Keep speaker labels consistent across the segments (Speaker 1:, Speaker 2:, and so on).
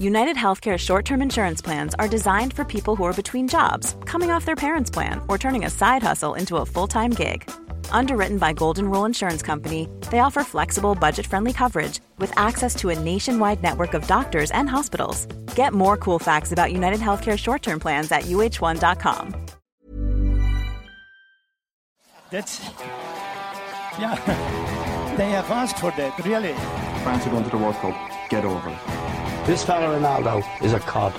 Speaker 1: United Healthcare short term insurance plans are designed for people who are between jobs, coming off their parents' plan, or turning a side hustle into a full time gig. Underwritten by Golden Rule Insurance Company, they offer flexible, budget friendly coverage with access to a nationwide network of doctors and hospitals. Get more cool facts about United Healthcare short term plans at uh1.com.
Speaker 2: That's. Yeah. they have asked for that, really.
Speaker 3: France are going to the World Cup. Get over it.
Speaker 4: This fella Ronaldo is a cod.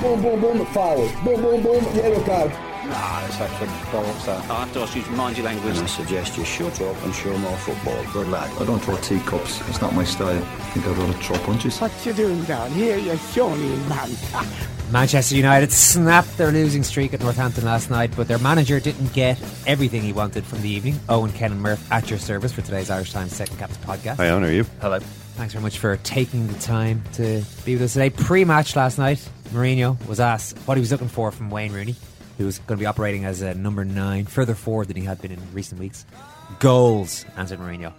Speaker 5: Boom, boom, boom, forward. Boom, boom, boom, yellow card.
Speaker 3: Nah, it's actually bollocks that.
Speaker 6: I have to ask you to mind your language.
Speaker 7: And I suggest you shut up and show more football. Good lad.
Speaker 3: I don't throw teacups. It's not my style. I think I'd rather throw punches.
Speaker 2: What you doing down here, you shawny man?
Speaker 8: Manchester United snapped their losing streak at Northampton last night, but their manager didn't get everything he wanted from the evening. Eoin, Ken, and Murph at your service for today's Irish Times Second Captains podcast.
Speaker 9: Hi, Eoin, are you?
Speaker 6: Hello.
Speaker 8: Thanks very much for taking the time to be with us today. Pre match last night, Mourinho was asked what he was looking for from Wayne Rooney, who was going to be operating as a number nine, further forward than he had been in recent weeks. Goals, answered Mourinho.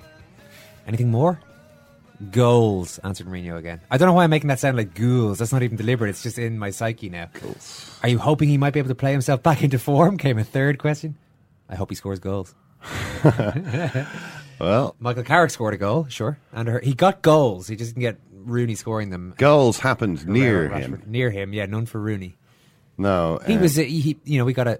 Speaker 8: Anything more? Goals, answered Mourinho again. I don't know why I'm making that sound like ghouls. That's not even deliberate. It's just in my psyche now.
Speaker 9: Goals.
Speaker 8: Are you hoping he might be able to play himself back into form? Came a third question. I hope he scores goals.
Speaker 9: Well,
Speaker 8: Michael Carrick scored a goal, sure, and her, he got goals. He just didn't get Rooney scoring them.
Speaker 9: goals happened near
Speaker 8: Rashford.
Speaker 9: him.
Speaker 8: Near him, yeah, none for Rooney.
Speaker 9: No,
Speaker 8: He
Speaker 9: uh,
Speaker 8: was, a, he, you know, we got a,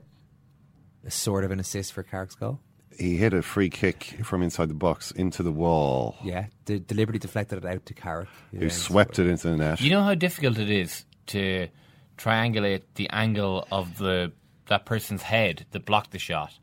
Speaker 8: a sort of an assist for Carrick's goal.
Speaker 9: He hit a free kick from inside the box into the wall.
Speaker 8: Yeah, de- deliberately deflected it out to Carrick,
Speaker 9: Who swept it into the net.
Speaker 10: You know how difficult it is to triangulate the angle of the that person's head that blocked the shot,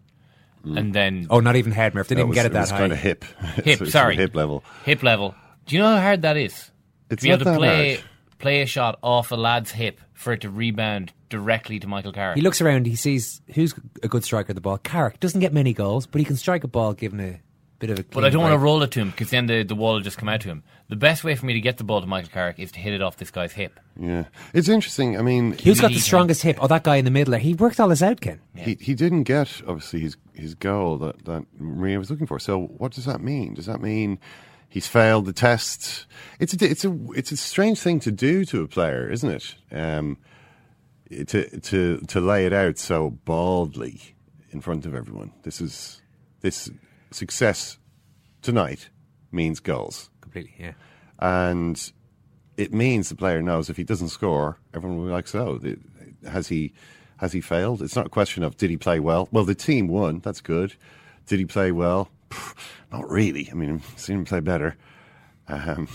Speaker 10: Mm. and then
Speaker 8: Oh, not even head, Murph. Didn't even
Speaker 9: was-
Speaker 8: get it
Speaker 9: it
Speaker 8: that
Speaker 9: was
Speaker 8: high.
Speaker 9: kind of hip.
Speaker 10: hip.
Speaker 9: So
Speaker 10: sorry,
Speaker 9: hip level.
Speaker 10: Hip level. Do you know how hard that is?
Speaker 9: It's
Speaker 10: to be able to
Speaker 9: that
Speaker 10: play
Speaker 9: hard.
Speaker 10: play a shot off a lad's hip for it to rebound directly to Michael Carrick.
Speaker 8: He looks around. He sees who's a good striker of the ball. Carrick doesn't get many goals, but he can strike a ball given a bit of a.
Speaker 10: but I don't want to roll it to him because then the, the wall will just come out to him. The best way for me to get the ball to Michael Carrick is to hit it off this guy's hip.
Speaker 9: Yeah, it's interesting. I mean,
Speaker 8: Who's got the strongest hip? Oh, that guy in the middle there. He worked all this out, Ken.
Speaker 9: he he didn't get obviously his his goal that that Mourinho was looking for. So what does that mean? Does that mean he's failed the test? It's a it's a it's a strange thing to do to a player, isn't it? Um, to to to lay it out so baldly in front of everyone. This is this success tonight means goals.
Speaker 8: Completely, yeah.
Speaker 9: and it means the player knows if he doesn't score, everyone will be like, "So, has he has he failed?" It's not a question of did he play well. Well, the team won. That's good. Did he play well? Not really. I mean, I've seen him play better. Um,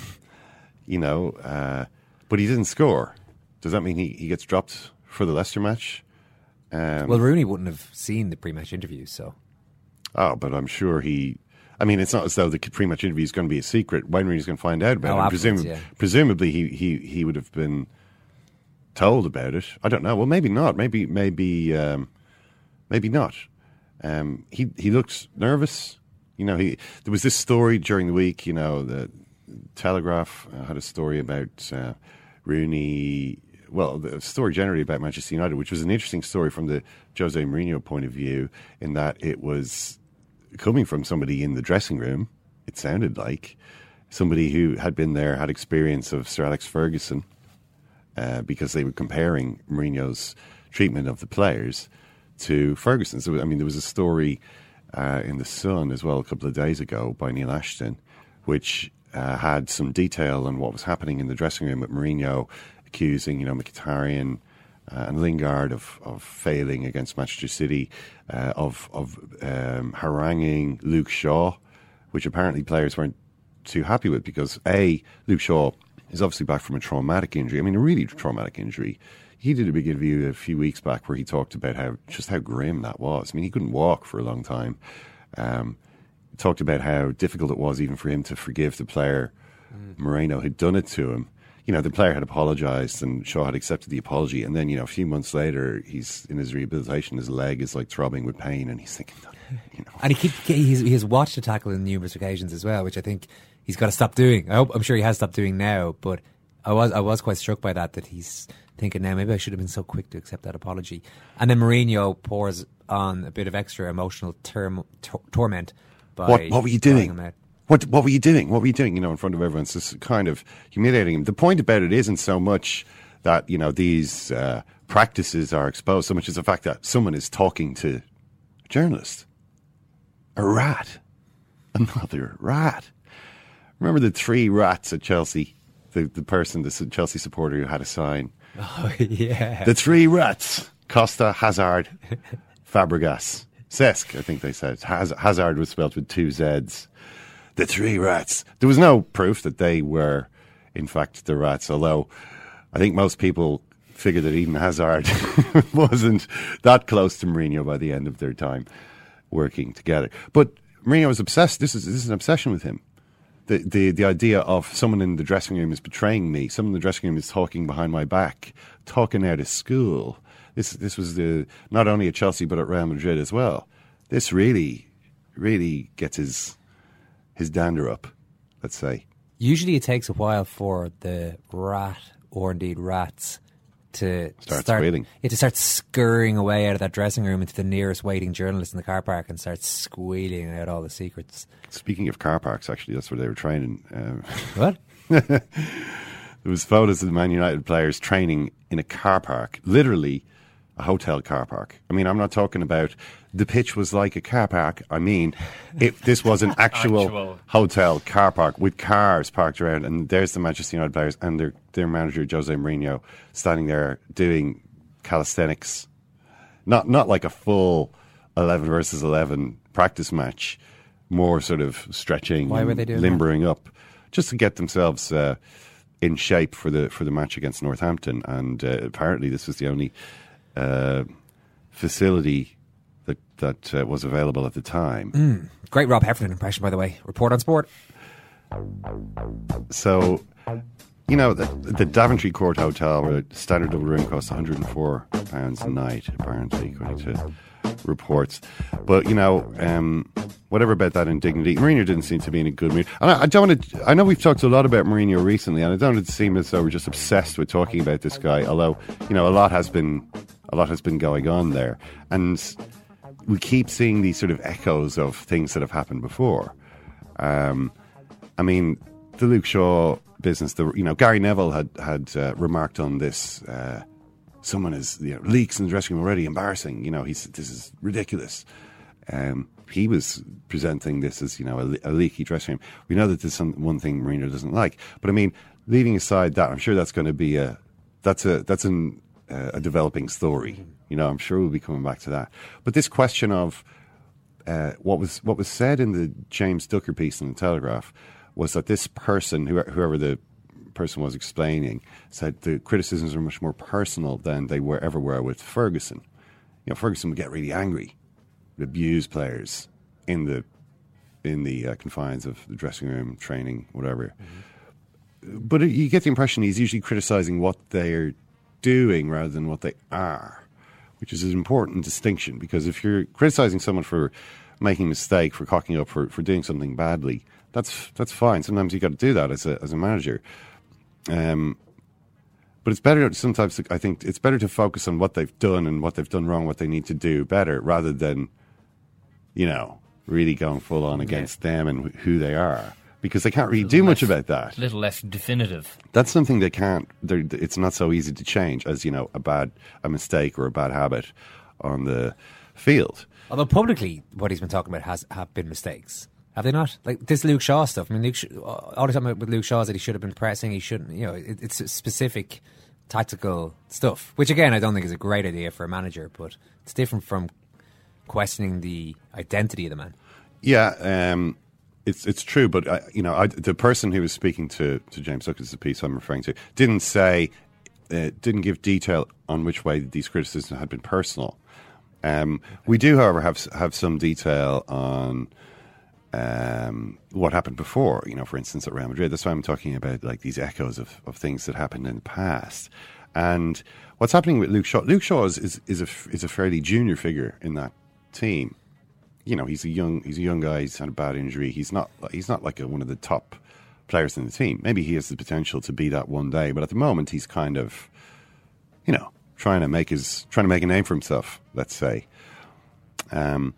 Speaker 9: you know, uh, but he didn't score. Does that mean he, he gets dropped for the Leicester match? Um,
Speaker 8: Well, Rooney wouldn't have seen the pre-match interviews, so
Speaker 9: oh, but I'm sure he. I mean, it's not as though the pre-match interview is going to be a secret. Wayne Rooney's going to find out about
Speaker 8: Oh,
Speaker 9: it. Presum-
Speaker 8: yeah.
Speaker 9: Presumably, he, he, he would have been told about it. I don't know. Well, maybe not. Maybe maybe um, maybe not. Um, he he looked nervous. You know, he there was this story during the week. You know, the Telegraph had a story about uh, Rooney. Well, the story generally about Manchester United, which was an interesting story from the Jose Mourinho point of view, in that it was coming from somebody in the dressing room. It sounded like somebody who had been there, had experience of Sir Alex Ferguson, uh, because they were comparing Mourinho's treatment of the players to Ferguson. So, I mean, there was a story uh, in the Sun as well a couple of days ago by Neil Ashton, which uh, had some detail on what was happening in the dressing room with Mourinho, accusing you know Mkhitaryan uh, and Lingard of, of failing against Manchester City, uh, of of um, haranguing Luke Shaw, which apparently players weren't too happy with because a Luke Shaw is obviously back from a traumatic injury. I mean, a really traumatic injury. He did a big interview a few weeks back where he talked about how just how grim that was. I mean, he couldn't walk for a long time. Um, talked about how difficult it was even for him to forgive the player Moreno who'd done it to him. you know, the player had apologised and Shaw had accepted the apology, and then you know, a few months later, he's in his rehabilitation. His leg is like throbbing with pain, and he's thinking, you know,
Speaker 8: And he keep, he's, he has watched the tackle on numerous occasions as well, which I think he's got to stop doing. I hope, I'm sure he has stopped doing now, but I was I was quite struck by that that he's thinking now maybe I should have been so quick to accept that apology. And then Mourinho pours on a bit of extra emotional term, tor- torment by
Speaker 9: what what were you doing? What what were you doing? What were you doing? You know, in front of everyone, it's just kind of humiliating him. The point about it isn't so much that you know these uh, practices are exposed, so much as the fact that someone is talking to a journalist, a rat, another rat. Remember the three rats at Chelsea? The the person, the Chelsea supporter who had a sign.
Speaker 8: Oh, yeah.
Speaker 9: The three rats: Costa, Hazard, Fabregas, Cesc. I think they said Haz- Hazard was spelled with two Z's. The three rats. There was no proof that they were, in fact, the rats. Although I think most people figured that Eden Hazard wasn't that close to Mourinho by the end of their time working together. But Mourinho was obsessed. This is this is an obsession with him the, the the idea of someone in the dressing room is betraying me, someone in the dressing room is talking behind my back, talking out of school. This this was the not only at Chelsea but at Real Madrid as well. This really, really gets his his dander up. Let's say.
Speaker 8: Usually it takes a while for the rat or indeed rats to
Speaker 9: Start
Speaker 8: start
Speaker 9: squealing.
Speaker 8: Yeah, to start scurrying away out of that dressing room into the nearest waiting journalist in the car park and start squealing out all the secrets.
Speaker 9: Speaking of car parks, actually, that's where they were training. Um,
Speaker 8: What?
Speaker 9: there was photos of the Man United players training in a car park, literally a hotel car park. I mean, I'm not talking about the pitch was like a car park. I mean, if this was an actual,
Speaker 10: Actual.
Speaker 9: hotel car park with cars parked around, and there's the Manchester United players and their their manager Jose Mourinho standing there doing calisthenics, not not like a full eleven versus eleven practice match, more sort of stretching,
Speaker 8: Why were they doing that?
Speaker 9: limbering up, just to get themselves. Uh, in shape for the for the match against Northampton, and uh, apparently this was the only uh, facility that that uh, was available at the time.
Speaker 8: Great Rob Heffernan impression, by the way. Report on sport.
Speaker 9: So, you know, the, the Daventry Court Hotel, where standard double room costs 104 pounds a night, apparently, according to reports. But you know, um, whatever about that indignity, Mourinho didn't seem to be in a good mood. And I, I don't want to. I know we've talked a lot about Mourinho recently, and I don't want to seem as though we're just obsessed with talking about this guy. Although, you know, a lot has been a lot has been going on there, and we keep seeing these sort of echoes of things that have happened before. Um, I mean, the Luke Shaw business. The you know Gary Neville had had uh, remarked on this. Uh, someone is you know, leaks in the dressing room already embarrassing. You know, he's this is ridiculous. Um, he was presenting this as you know a, a leaky dressing room. We know that there's some one thing Mourinho doesn't like, but I mean, leaving aside that, I'm sure that's going to be a that's a that's an, uh, a developing story. You know, I'm sure we'll be coming back to that. But this question of uh, what was what was said in the James Ducker piece in the Telegraph was that this person, whoever the person was explaining, said the criticisms are much more personal than they were ever were with Ferguson. You know, Ferguson would get really angry, would abuse players in the in the uh, confines of the dressing room, training, whatever. But you get the impression he's usually criticizing what they're doing rather than what they are, which is an important distinction because if you're criticizing someone for making a mistake, for cocking up, for, for doing something badly, that's that's fine. Sometimes you've got to do that as a as a manager. Um, but it's better sometimes. I think it's better to focus on what they've done and what they've done wrong, what they need to do better, rather than, you know, really going full on against them and who they are, because they can't really do much about that.
Speaker 10: A little less definitive.
Speaker 9: That's something they can't. It's not so easy to change as you know a bad a mistake or a bad habit on the field.
Speaker 8: Although publicly, what he's been talking about has have been mistakes. Have they not? Like this Luke Shaw stuff. I mean, Luke, Sh- all the time with Luke Shaw is that he should have been pressing. He shouldn't. You know, it, it's specific tactical stuff. Which again, I don't think is a great idea for a manager. But it's different from questioning the identity of the man.
Speaker 9: Yeah, um, it's it's true, but uh, you know, I, the person who was speaking to to James Duckers, the piece I'm referring to, didn't say, uh, didn't give detail on which way these criticisms had been personal. Um, we do, however, have have some detail on um, what happened before. You know, for instance, at Real Madrid. That's why I'm talking about like these echoes of, of things that happened in the past. And what's happening with Luke Shaw? Luke Shaw is is, is a is a fairly junior figure in that team. You know, he's a young he's a young guy. He's had a bad injury. He's not he's not like a, one of the top players in the team. Maybe he has the potential to be that one day, but at the moment he's kind of, you know, trying to make his trying to make a name for himself. Let's say. Um,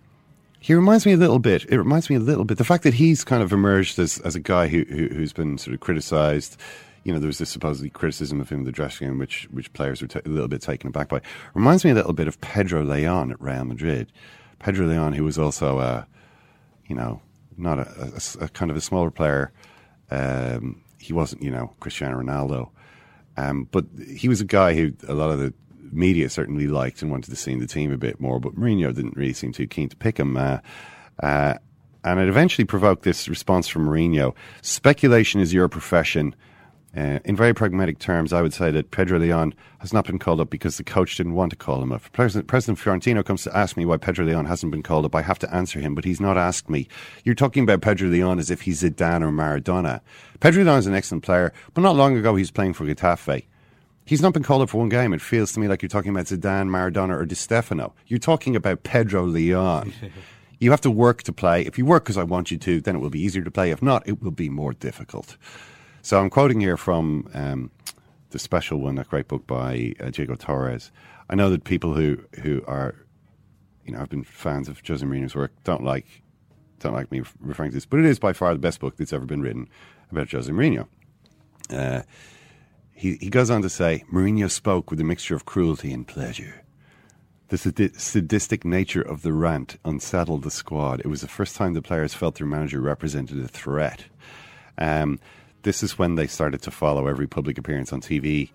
Speaker 9: he reminds me a little bit. It reminds me a little bit the fact that he's kind of emerged as as a guy who, who who's been sort of criticised. You know, there was this supposedly criticism of him in the dressing room, which which players were t- a little bit taken aback by. Reminds me a little bit of Pedro Leon at Real Madrid. Pedro Leon, who was also a, you know, not a, a, a kind of a smaller player. Um, he wasn't, you know, Cristiano Ronaldo, um, but he was a guy who a lot of the media certainly liked and wanted to see in the team a bit more, but Mourinho didn't really seem too keen to pick him. Uh, uh, and it eventually provoked this response from Mourinho Speculation is your profession. Uh, in very pragmatic terms, I would say that Pedro Leon has not been called up because the coach didn't want to call him up. President, President Florentino comes to ask me why Pedro Leon hasn't been called up. I have to answer him, but he's not asked me. You're talking about Pedro Leon as if he's Zidane or Maradona. Pedro Leon is an excellent player, but not long ago he was playing for Getafe. He's not been called up for one game. It feels to me like you're talking about Zidane, Maradona, or Di Stefano. You're talking about Pedro Leon. you have to work to play. If you work because I want you to, then it will be easier to play. If not, it will be more difficult. So I'm quoting here from um, the special one, a great book by uh, Diego Torres. I know that people who who are, you know, I've been fans of Jose Mourinho's work don't like don't like me referring to this, but it is by far the best book that's ever been written about Jose Mourinho. Uh, he, he goes on to say Mourinho spoke with a mixture of cruelty and pleasure. The sadistic nature of the rant unsettled the squad. It was the first time the players felt their manager represented a threat. Um, this is when they started to follow every public appearance on TV,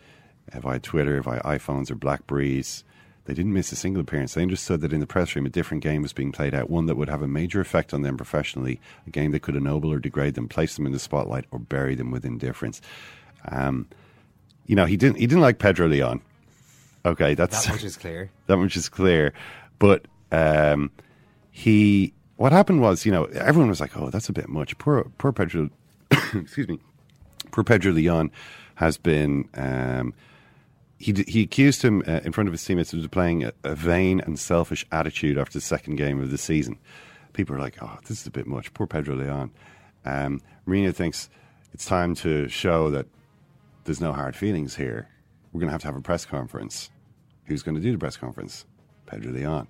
Speaker 9: uh, via Twitter, via iPhones or Blackberries. They didn't miss a single appearance. They understood that in the press room, a different game was being played out, one that would have a major effect on them professionally, a game that could ennoble or degrade them, place them in the spotlight, or bury them with indifference. Um, you know, he didn't. He didn't like Pedro Leon. Okay, that's
Speaker 8: that much is clear.
Speaker 9: That much is clear. But um, he, what happened was, you know, everyone was like, "Oh, that's a bit much." Poor, poor Pedro. excuse me. Poor Pedro Leon has been. Um, he he accused him uh, in front of his teammates of playing a, a vain and selfish attitude after the second game of the season. People are like, "Oh, this is a bit much." Poor Pedro Leon. Um, Mourinho thinks it's time to show that there's no hard feelings here. We're going to have to have a press conference. Who's going to do the press conference? Pedro Leon.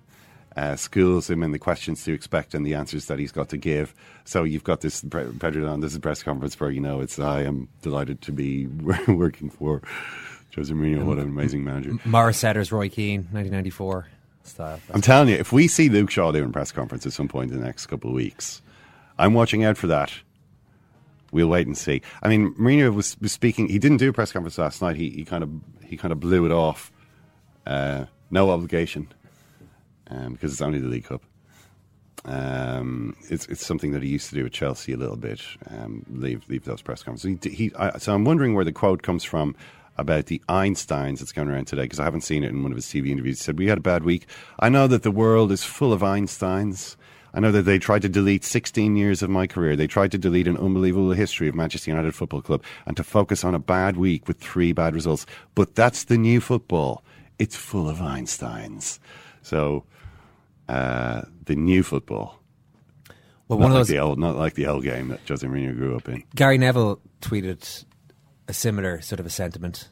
Speaker 9: Uh, schools him in the questions to expect and the answers that he's got to give. So you've got this Pedro Leon. This is a press conference where you know it's I am delighted to be working for Jose Mourinho. What an amazing manager.
Speaker 8: Morris Setters, Roy Keane, 1994 style.
Speaker 9: I'm telling you, if we see Luke Shaw doing a press conference at some point in the next couple of weeks, I'm watching out for that we'll wait and see. I mean, Mourinho was, was speaking. He didn't do a press conference last night. He, he kind of he kind of blew it off. Uh, no obligation, um, because it's only the League Cup. Um, it's it's something that he used to do with Chelsea a little bit. Um, leave leave those press conferences. He, he I, so I'm wondering where the quote comes from about the Einsteins that's going around today because I haven't seen it in one of his TV interviews. He said we had a bad week. I know that the world is full of Einsteins. I know that they tried to delete 16 years of my career. They tried to delete an unbelievable history of Manchester United Football Club and to focus on a bad week with three bad results. But that's the new football. It's full of Einsteins. So, uh, the new football.
Speaker 8: Well,
Speaker 9: not
Speaker 8: one of
Speaker 9: like
Speaker 8: those.
Speaker 9: the old, not like the old game that Jose Mourinho grew up in.
Speaker 8: Gary Neville tweeted a similar sort of a sentiment,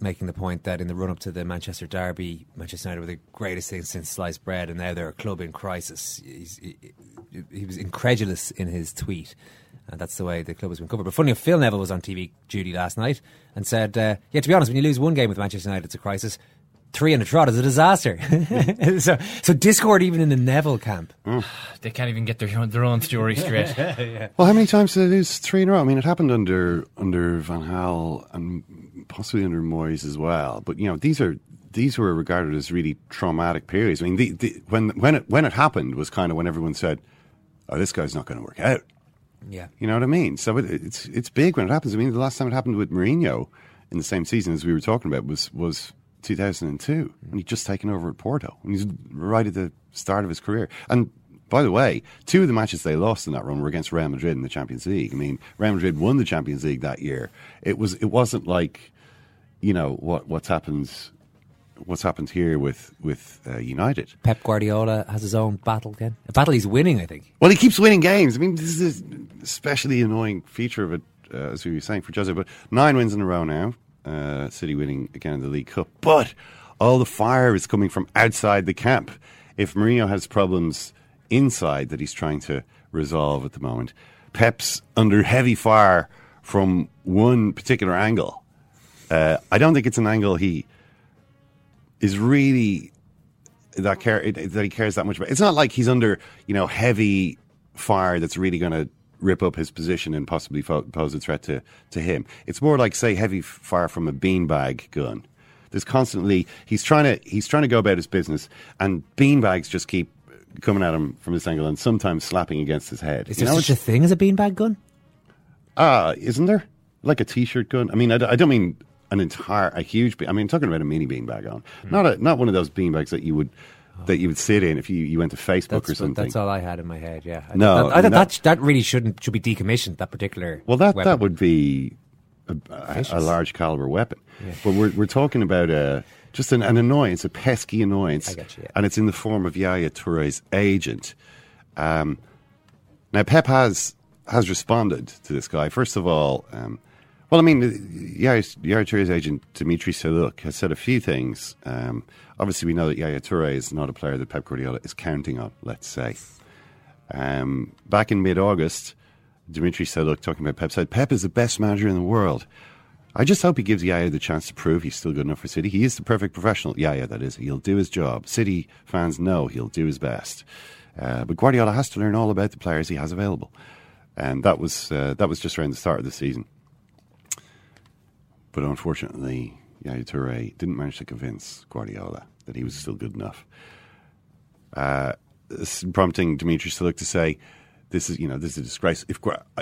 Speaker 8: making the point that in the run up to the Manchester Derby, Manchester United were the greatest thing since sliced bread, and now they're a club in crisis. He's, he, he was incredulous in his tweet. And that's the way the club has been covered. But funny enough, Phil Neville was on TV duty last night and said, uh, "Yeah, to be honest, when you lose one game with Manchester United, it's a crisis. Three in a trot is a disaster." so, so discord even in the Neville camp.
Speaker 10: They can't even get their own, their own story straight.
Speaker 9: Well, how many times did they lose three in a row? I mean, it happened under under Van Gaal and possibly under Moyes as well. But you know, these are these were regarded as really traumatic periods. I mean, the, the, when when it when it happened was kind of when everyone said, "Oh, this guy's not going to work out."
Speaker 8: Yeah.
Speaker 9: You know what I mean? So it, it's it's big when it happens. I mean, the last time it happened with Mourinho in the same season as we were talking about was was 2002 when he'd just taken over at Porto. When he's right at the start of his career. And By the way, two of the matches they lost in that run were against Real Madrid in the Champions League. I mean, Real Madrid won the Champions League that year. It was it wasn't like, you know, what what's happened what's happened here with with uh, United.
Speaker 8: Pep Guardiola has his own battle again. A battle he's winning, I think.
Speaker 9: Well, he keeps winning games. I mean, this is an especially annoying feature of it, uh, as we were saying for Jose. But nine wins in a row now. Uh, City winning again in the League Cup, but all the fire is coming from outside the camp. If Mourinho has problems inside that he's trying to resolve at the moment, Pep's under heavy fire from one particular angle. Uh, I don't think it's an angle he is really that care that he cares that much about. It's not like he's under you know heavy fire that's really going to rip up his position and possibly fo- pose a threat to to him. It's more like say heavy fire from a beanbag gun. There's constantly he's trying to he's trying to go about his business, and beanbags just keep coming at him from this angle and sometimes slapping against his head.
Speaker 8: Is
Speaker 9: You
Speaker 8: there
Speaker 9: know,
Speaker 8: such a thing as a beanbag gun?
Speaker 9: Ah, isn't there? Like a t-shirt gun? I mean, I don't mean an entire, a huge. Be- I mean, talking about a mini beanbag on,
Speaker 8: Hmm.
Speaker 9: not a, not one of those beanbags that you would that you would sit in if you, you went to Facebook
Speaker 8: That's,
Speaker 9: or something.
Speaker 8: that's all I had in my head. Yeah. I
Speaker 9: No,
Speaker 8: that, I thought
Speaker 9: no.
Speaker 8: that that really shouldn't should be decommissioned. That particular.
Speaker 9: well, that
Speaker 8: weapon.
Speaker 9: that would be a, a, a large caliber weapon, but we're we're talking about a just an, an annoyance, a pesky annoyance,
Speaker 8: you, yeah.
Speaker 9: and it's in the form of Yaya Touré's agent. Um, now Pep has has responded to this guy. First of all, um, well, I mean, Yaya, Touré's agent Dimitri Seluk has said a few things. Um, obviously, we know that Yaya Touré is not a player that Pep Guardiola is counting on. Let's say. Um, back in mid-August, Dimitri Seluk talking about Pep said Pep is the best manager in the world. I just hope he gives Yaya the chance to prove he's still good enough for City. He is the perfect professional. Yaya, that is. He'll do his job. City fans know he'll do his best. Uh, but Guardiola has to learn all about the players he has available, and that was uh, that was just around the start of the season. But unfortunately, Yaya Toure didn't manage to convince Guardiola that he was still good enough. Uh, prompting Dimitri Seluk to say, "This is you know this is a disgrace. If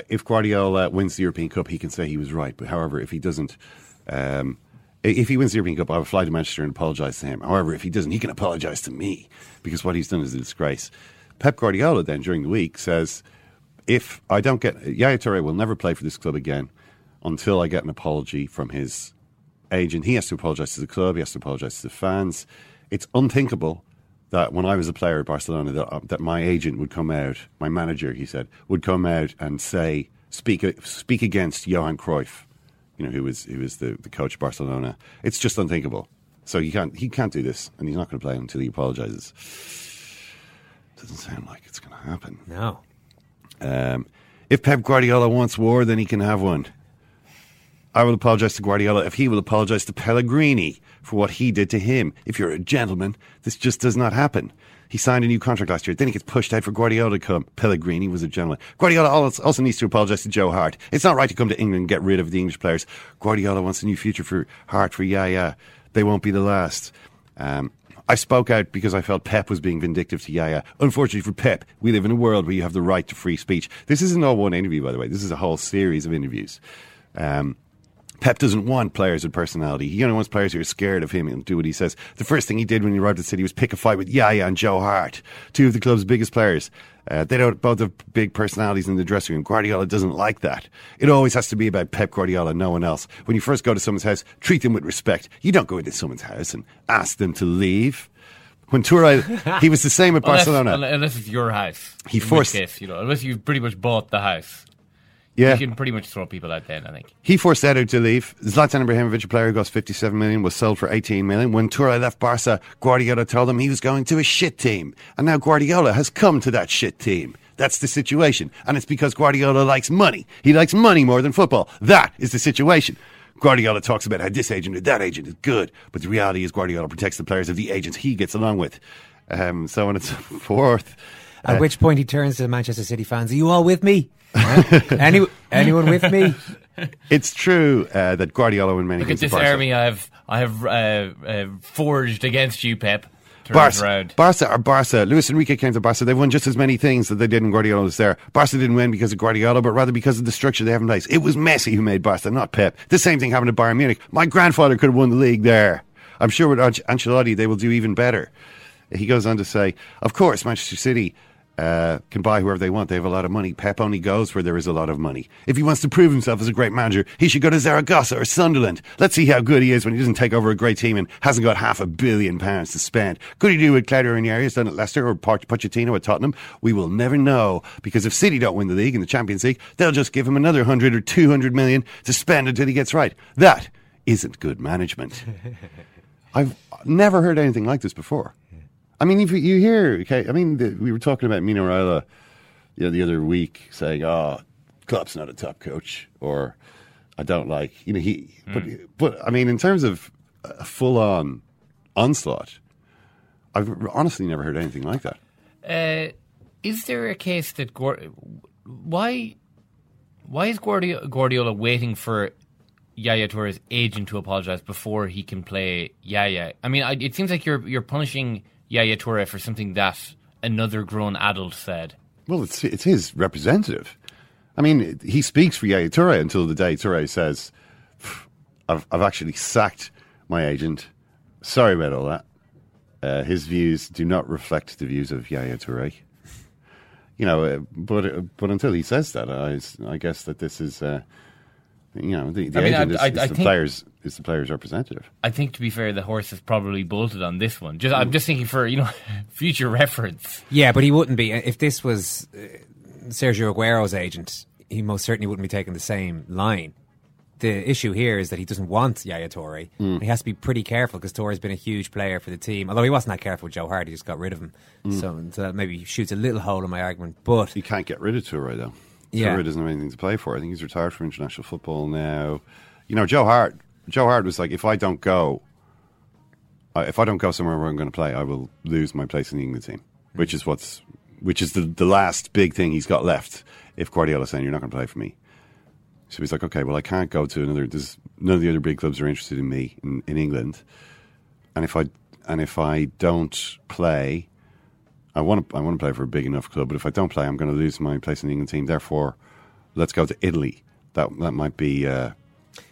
Speaker 9: if Guardiola wins the European Cup, he can say he was right. But however, if he doesn't." Um, if he wins the European Cup, I will fly to Manchester and apologise to him. However, if he doesn't, he can apologise to me because what he's done is a disgrace. Pep Guardiola then during the week says, "If I don't get Yaya Toure will never play for this club again until I get an apology from his agent. He has to apologise to the club. He has to apologise to the fans. It's unthinkable that when I was a player at Barcelona, that, uh, that my agent would come out, my manager, he said, would come out and say, speak speak against Johan Cruyff, you know, who was who was the, the coach of Barcelona. It's just unthinkable. So he can't he can't do this, and he's not going to play until he apologises. Doesn't sound like it's going to happen.
Speaker 8: No.
Speaker 9: Um, if Pep Guardiola wants war, then he can have one. I will apologise to Guardiola if he will apologise to Pellegrini for what he did to him. If you're a gentleman, this just does not happen. He signed a new contract last year. Then he gets pushed out for Guardiola to come. Pellegrini was a gentleman. Guardiola also needs to apologise to Joe Hart. It's not right to come to England and get rid of the English players. Guardiola wants a new future for Hart, for Yaya. They won't be the last. Um, I spoke out because I felt Pep was being vindictive to Yaya. Unfortunately for Pep, we live in a world where you have the right to free speech. This isn't all one interview, by the way. This is a whole series of interviews. Um, Pep doesn't want players with personality. He only wants players who are scared of him and do what he says. The first thing he did when he arrived at City was pick a fight with Yaya and Joe Hart, two of the club's biggest players. Uh, they don't both have big personalities in the dressing room. Guardiola doesn't like that. It always has to be about Pep Guardiola, no one else. When you first go to someone's house, treat them with respect. You don't go into someone's house and ask them to leave. When Touré, he was the same at
Speaker 10: Unless,
Speaker 9: Barcelona.
Speaker 10: unless it's your house.
Speaker 9: He forced-
Speaker 10: case, you know, unless you've pretty much bought the house.
Speaker 9: Yeah.
Speaker 10: You can pretty much throw people out then, I think.
Speaker 9: He forced Eto'o to leave. Zlatan Ibrahimovic, a player who cost 57 million, was sold for 18 million. When Touré left Barca, Guardiola told him he was going to a shit team. And now Guardiola has come to that shit team. That's the situation. And it's because Guardiola likes money. He likes money more than football. That is the situation. Guardiola talks about how this agent or that agent is good. But the reality is Guardiola protects the players of the agents he gets along with. Um, so on and so forth.
Speaker 8: At which point he turns to the Manchester City fans. Are you all with me? Huh? Any, anyone with me?
Speaker 9: It's true uh, that Guardiola won many
Speaker 10: Look at
Speaker 9: games
Speaker 10: this
Speaker 9: Barca.
Speaker 10: army I have I have uh, uh, forged against you, Pep.
Speaker 9: Barca,
Speaker 10: around.
Speaker 9: Barca or Barca. Luis Enrique came to Barca. They've won just as many things that they did when Guardiola was there. Barca didn't win because of Guardiola, but rather because of the structure they have in place. It was Messi who made Barca, not Pep. The same thing happened at Bayern Munich. My grandfather could have won the league there. I'm sure with Anc- Ancelotti they will do even better. He goes on to say, of course, Manchester City uh, can buy whoever they want. They have a lot of money. Pep only goes where there is a lot of money. If he wants to prove himself as a great manager, he should go to Zaragoza or Sunderland. Let's see how good he is when he doesn't take over a great team and hasn't got half a billion pounds to spend. Could he do what Claudio Ranieri has done at Leicester or Poch- Pochettino at Tottenham? We will never know because if City don't win the league and the Champions League, they'll just give him another 100 or 200 million to spend until he gets right. That isn't good management. I've never heard anything like this before. I mean, if you- hear, okay, I mean, the, we were talking about Mino Raiola you know, the other week saying, "Oh, Klopp's not a top coach," or "I don't like," you know, he. But but I mean, in terms of a full-on onslaught, I've honestly never heard anything like that.
Speaker 10: Uh, is there a case that Guard- why why is Guardiola, Guardiola waiting for Yaya Toure's agent to apologize before he can play Yaya? I mean, I, it seems like you're you're punishing Yaya Toure for something that another grown adult said.
Speaker 9: Well, it's it's his representative. I mean, he speaks for Yaya Toure until the day Toure says, "I've I've actually sacked my agent. Sorry about all that. Uh, his views do not reflect the views of Yaya Toure." You know, uh, but uh, but until he says that, I, I guess that this is, uh, you know, the, the
Speaker 10: I mean,
Speaker 9: agent
Speaker 10: I-
Speaker 9: is,
Speaker 10: I-
Speaker 9: is
Speaker 10: I
Speaker 9: the
Speaker 10: think-
Speaker 9: players is the player's representative.
Speaker 10: I think to be fair, the horse is probably bolted on this one. Just I'm just thinking for you know future reference.
Speaker 8: Yeah, but he wouldn't be if this was uh, Sergio Aguero's agent. He most certainly wouldn't be taking the same line. The issue here is that he doesn't want Yaya Toure. He has to be pretty careful because Toure's been a huge player for the team. Although he wasn't that careful with Joe Hart, he just got rid of him. So, so that maybe shoots a little hole in my argument. But
Speaker 9: You can't get rid of Toure though.
Speaker 8: Yeah.
Speaker 9: Toure doesn't have anything to play for. I think he's retired from international football now. You know, Joe Hart. Joe Hart was like, if I don't go, uh, if I don't go somewhere where I'm going to play, I will lose my place in the England team, which is what's, which is the the last big thing he's got left. If Guardiola's saying you're not going to play for me, so he's like, okay, well, I can't go to another. There's, none of the other big clubs are interested in me in, in England, and if I and if I don't play, I want to I want to play for a big enough club, but if I don't play, I'm going to lose my place in the England team. Therefore, let's go to Italy. That that might be uh,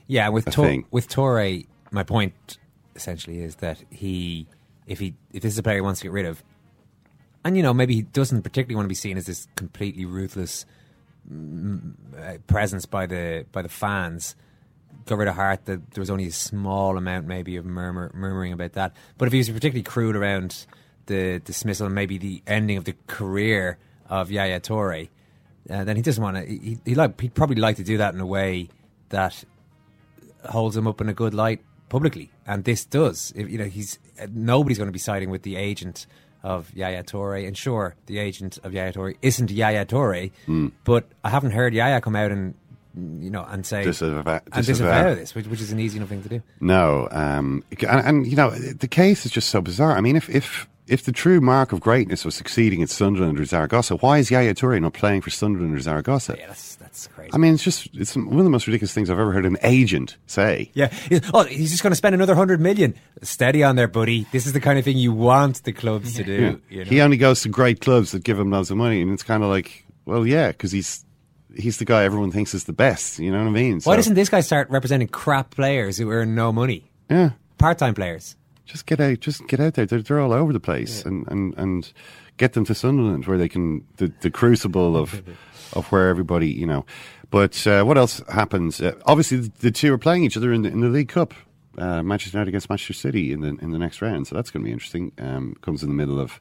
Speaker 8: Yeah, with
Speaker 9: a
Speaker 8: Tor-
Speaker 9: thing.
Speaker 8: with Toure, my point essentially is that he, if he, if this is a player he wants to get rid of, and you know maybe he doesn't particularly want to be seen as this completely ruthless mm, uh, presence by the by the fans. Got rid of Hart. That there was only a small amount, maybe, of murmur, murmuring about that. But if he was particularly crude around the dismissal and maybe the ending of the career of Yaya Toure, uh, then he doesn't want to. He, he like he'd probably like to do that in a way that holds him up in a good light publicly, and this does. If, you know, he's uh, nobody's going to be siding with the agent of Yaya Toure, and sure, the agent of Yaya Toure isn't Yaya Toure,
Speaker 9: Hmm.
Speaker 8: but I haven't heard Yaya come out and you know and say
Speaker 9: Disavow-
Speaker 8: and
Speaker 9: disavow.
Speaker 8: disavow this, which, which is an easy enough thing to do.
Speaker 9: no. Um, and, and you know, the case is just so bizarre. I mean, if if if the true mark of greatness was succeeding at Sunderland or Zaragoza, why is Yaya Toure not playing for Sunderland or Zaragoza?
Speaker 8: Yeah, that's that's crazy.
Speaker 9: I mean, it's just it's one of the most ridiculous things I've ever heard an agent say.
Speaker 8: Yeah. Oh, he's just going to spend another hundred million. Steady on there, buddy. This is the kind of thing you want the clubs to do. You know?
Speaker 9: He only goes to great clubs that give him loads of money, and it's kind of like, well, yeah, because he's he's the guy everyone thinks is the best. You know what I mean?
Speaker 8: Why
Speaker 9: So,
Speaker 8: doesn't this guy start representing crap players who earn no money?
Speaker 9: yeah?
Speaker 8: Part-time players.
Speaker 9: Just get out, just get out there. They're, they're all over the place, and, and and get them to Sunderland where they can the, the crucible of of where everybody you know. But uh, what else happens? Uh, obviously, the, two are playing each other in the, in the League Cup. Uh, Manchester United against Manchester City in the in the next round, so that's going to be interesting. Um, comes in the middle of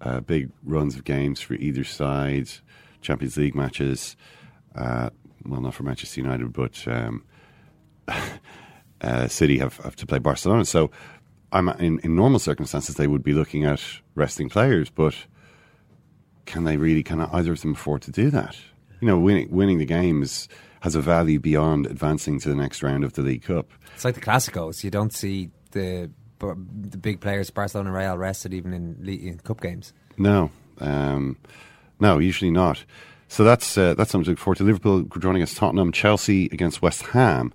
Speaker 9: uh, big runs of games for either side, Champions League matches. Uh, well, not for Manchester United, but um, uh, City have, have to play Barcelona. So, in, in normal circumstances they would be looking at resting players, but can they really? Can either of them afford to do that? You know, winning winning the games has a value beyond advancing to the next round of the League Cup.
Speaker 8: It's like the Classicos. You don't see the the big players, Barcelona, Real, rested even in, in cup games.
Speaker 9: No, um, no, usually not. So that's uh, that's something to look forward to. Liverpool joining us Tottenham, Chelsea against West Ham.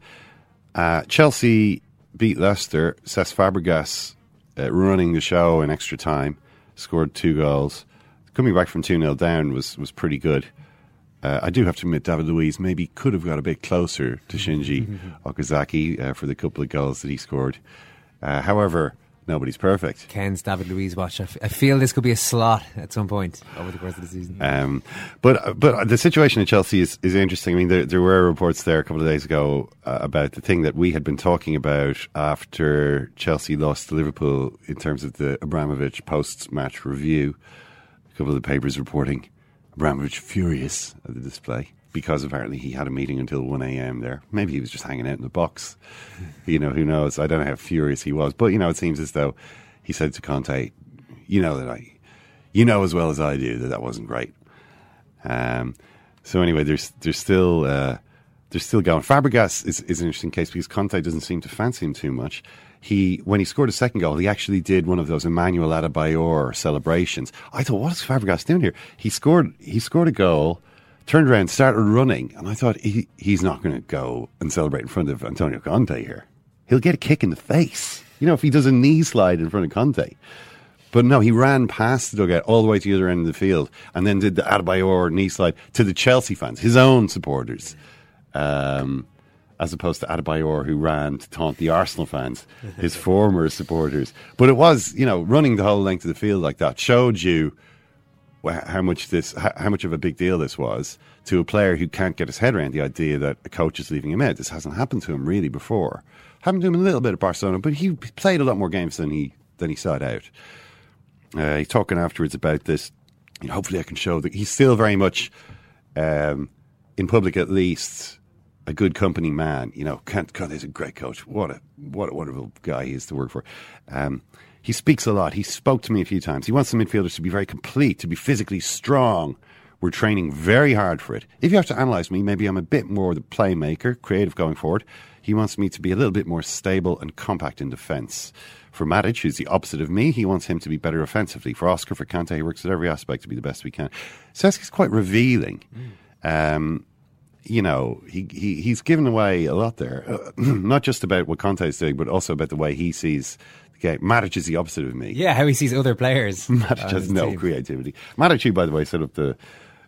Speaker 9: Uh, Chelsea beat Leicester. Cesc Fabregas uh, running the show in extra time, scored two goals. Coming back from two 0 down was was pretty good. Uh, I do have to admit, David Luiz maybe could have got a bit closer to Shinji Okazaki uh, for the couple of goals that he scored. Uh, however, nobody's perfect.
Speaker 8: Ken's David Luiz watch. I, f- I feel this could be a slot at some point over the course of the season.
Speaker 9: Um, but but the situation at Chelsea is, is interesting. I mean, there, there were reports there a couple of days ago uh, about the thing that we had been talking about after Chelsea lost to Liverpool in terms of the Abramovich post-match review. A couple of the papers reporting Abramovich furious at the display because apparently he had a meeting until 1 a.m. there. Maybe he was just hanging out in the box. You know, who knows? I don't know how furious he was. But, you know, it seems as though he said to Conte, you know that I, you know as well as I do that that wasn't great. Um, so anyway, there's there's still uh, there's still going. Fabregas is, is an interesting case because Conte doesn't seem to fancy him too much. He when he scored a second goal, he actually did one of those Emmanuel Adebayor celebrations. I thought, what is Fabregas doing here? He scored he scored a goal, turned around, started running, and I thought he, he's not going to go and celebrate in front of Antonio Conte here. He'll get a kick in the face. You know, if he does a knee slide in front of Conte. But no, he ran past the dugout all the way to the other end of the field and then did the Adebayor knee slide to the Chelsea fans, his own supporters, um, as opposed to Adebayor who ran to taunt the Arsenal fans, his former supporters. But it was, you know, running the whole length of the field like that showed you how much this, how much of a big deal this was to a player who can't get his head around the idea that a coach is leaving him out. This hasn't happened to him really before. Happened to him a little bit at Barcelona, but he played a lot more games than he than he sought out. Uh, he's talking afterwards about this. You know, hopefully, I can show that he's still very much, um, in public at least, a good company man. You know, Kent Conte's a great coach. What a what a wonderful guy he is to work for. Um, he speaks a lot. He spoke to me a few times. He wants the midfielders to be very complete, to be physically strong. We're training very hard for it. If you have to analyse me, maybe I'm a bit more the playmaker, creative going forward. He wants me to be a little bit more stable and compact in defence. For Matic, who's the opposite of me, he wants him to be better offensively. For Oscar, for Kante, he works at every aspect to be the best we can. Seski's quite revealing. Um, you know, he, he he's given away a lot there, uh, not just about what Conte is doing, but also about the way he sees game. Matic is the opposite of me.
Speaker 8: Yeah, how he sees other players.
Speaker 9: Matic has no
Speaker 8: team.
Speaker 9: creativity. Matic, who, by the way, set up the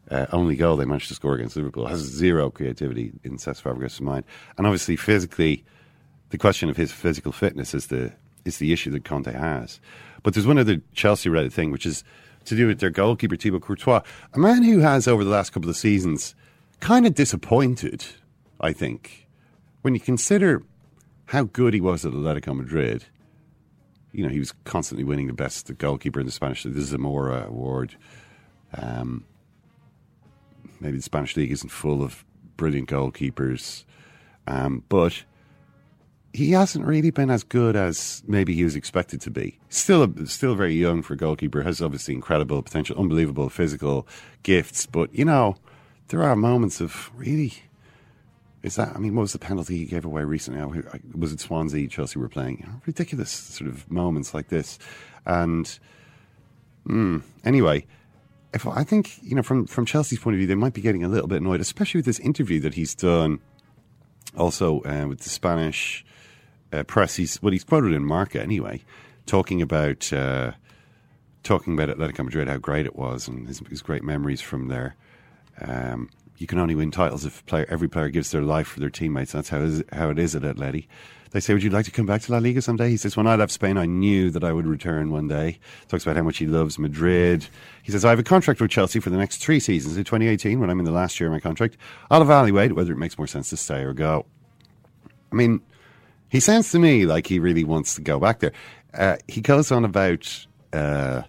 Speaker 9: uh, only goal they managed to score against Liverpool, has zero creativity in Cesc Fabregas' mind. And obviously, physically, the question of his physical fitness is the is the issue that Conte has. But there's one other Chelsea related thing, which is to do with their goalkeeper Thibaut Courtois, a man who has over the last couple of seasons kind of disappointed. I think when you consider how good he was at Atletico Madrid, you know he was constantly winning the best goalkeeper in the Spanish. This is a Zamora award. Um, maybe the Spanish league isn't full of brilliant goalkeepers, um, but he hasn't really been as good as maybe he was expected to be. Still, a, still very young for a goalkeeper. Has obviously incredible potential, unbelievable physical gifts. But you know, there are moments of really. Is that? I mean, what was the penalty he gave away recently? Was it Swansea? Chelsea were playing. Ridiculous sort of moments like this, and mm, anyway. If I think you know from from Chelsea's point of view, they might be getting a little bit annoyed, especially with this interview that he's done. Also uh, with the Spanish uh, press, he's well, he's quoted in Marca anyway, talking about uh, talking about Atletico Madrid, how great it was, and his, his great memories from there. Um, you can only win titles if player, every player gives their life for their teammates. That's how is, how it is at Atleti. They say, "Would you like to come back to La Liga someday?" He says, "When I left Spain, I knew that I would return one day." Talks about how much he loves Madrid. He says, "I have a contract with Chelsea for the next three seasons. In 2018, when I'm in the last year of my contract, I'll evaluate whether it makes more sense to stay or go." I mean, he sounds to me like he really wants to go back there. Uh, he goes on about uh,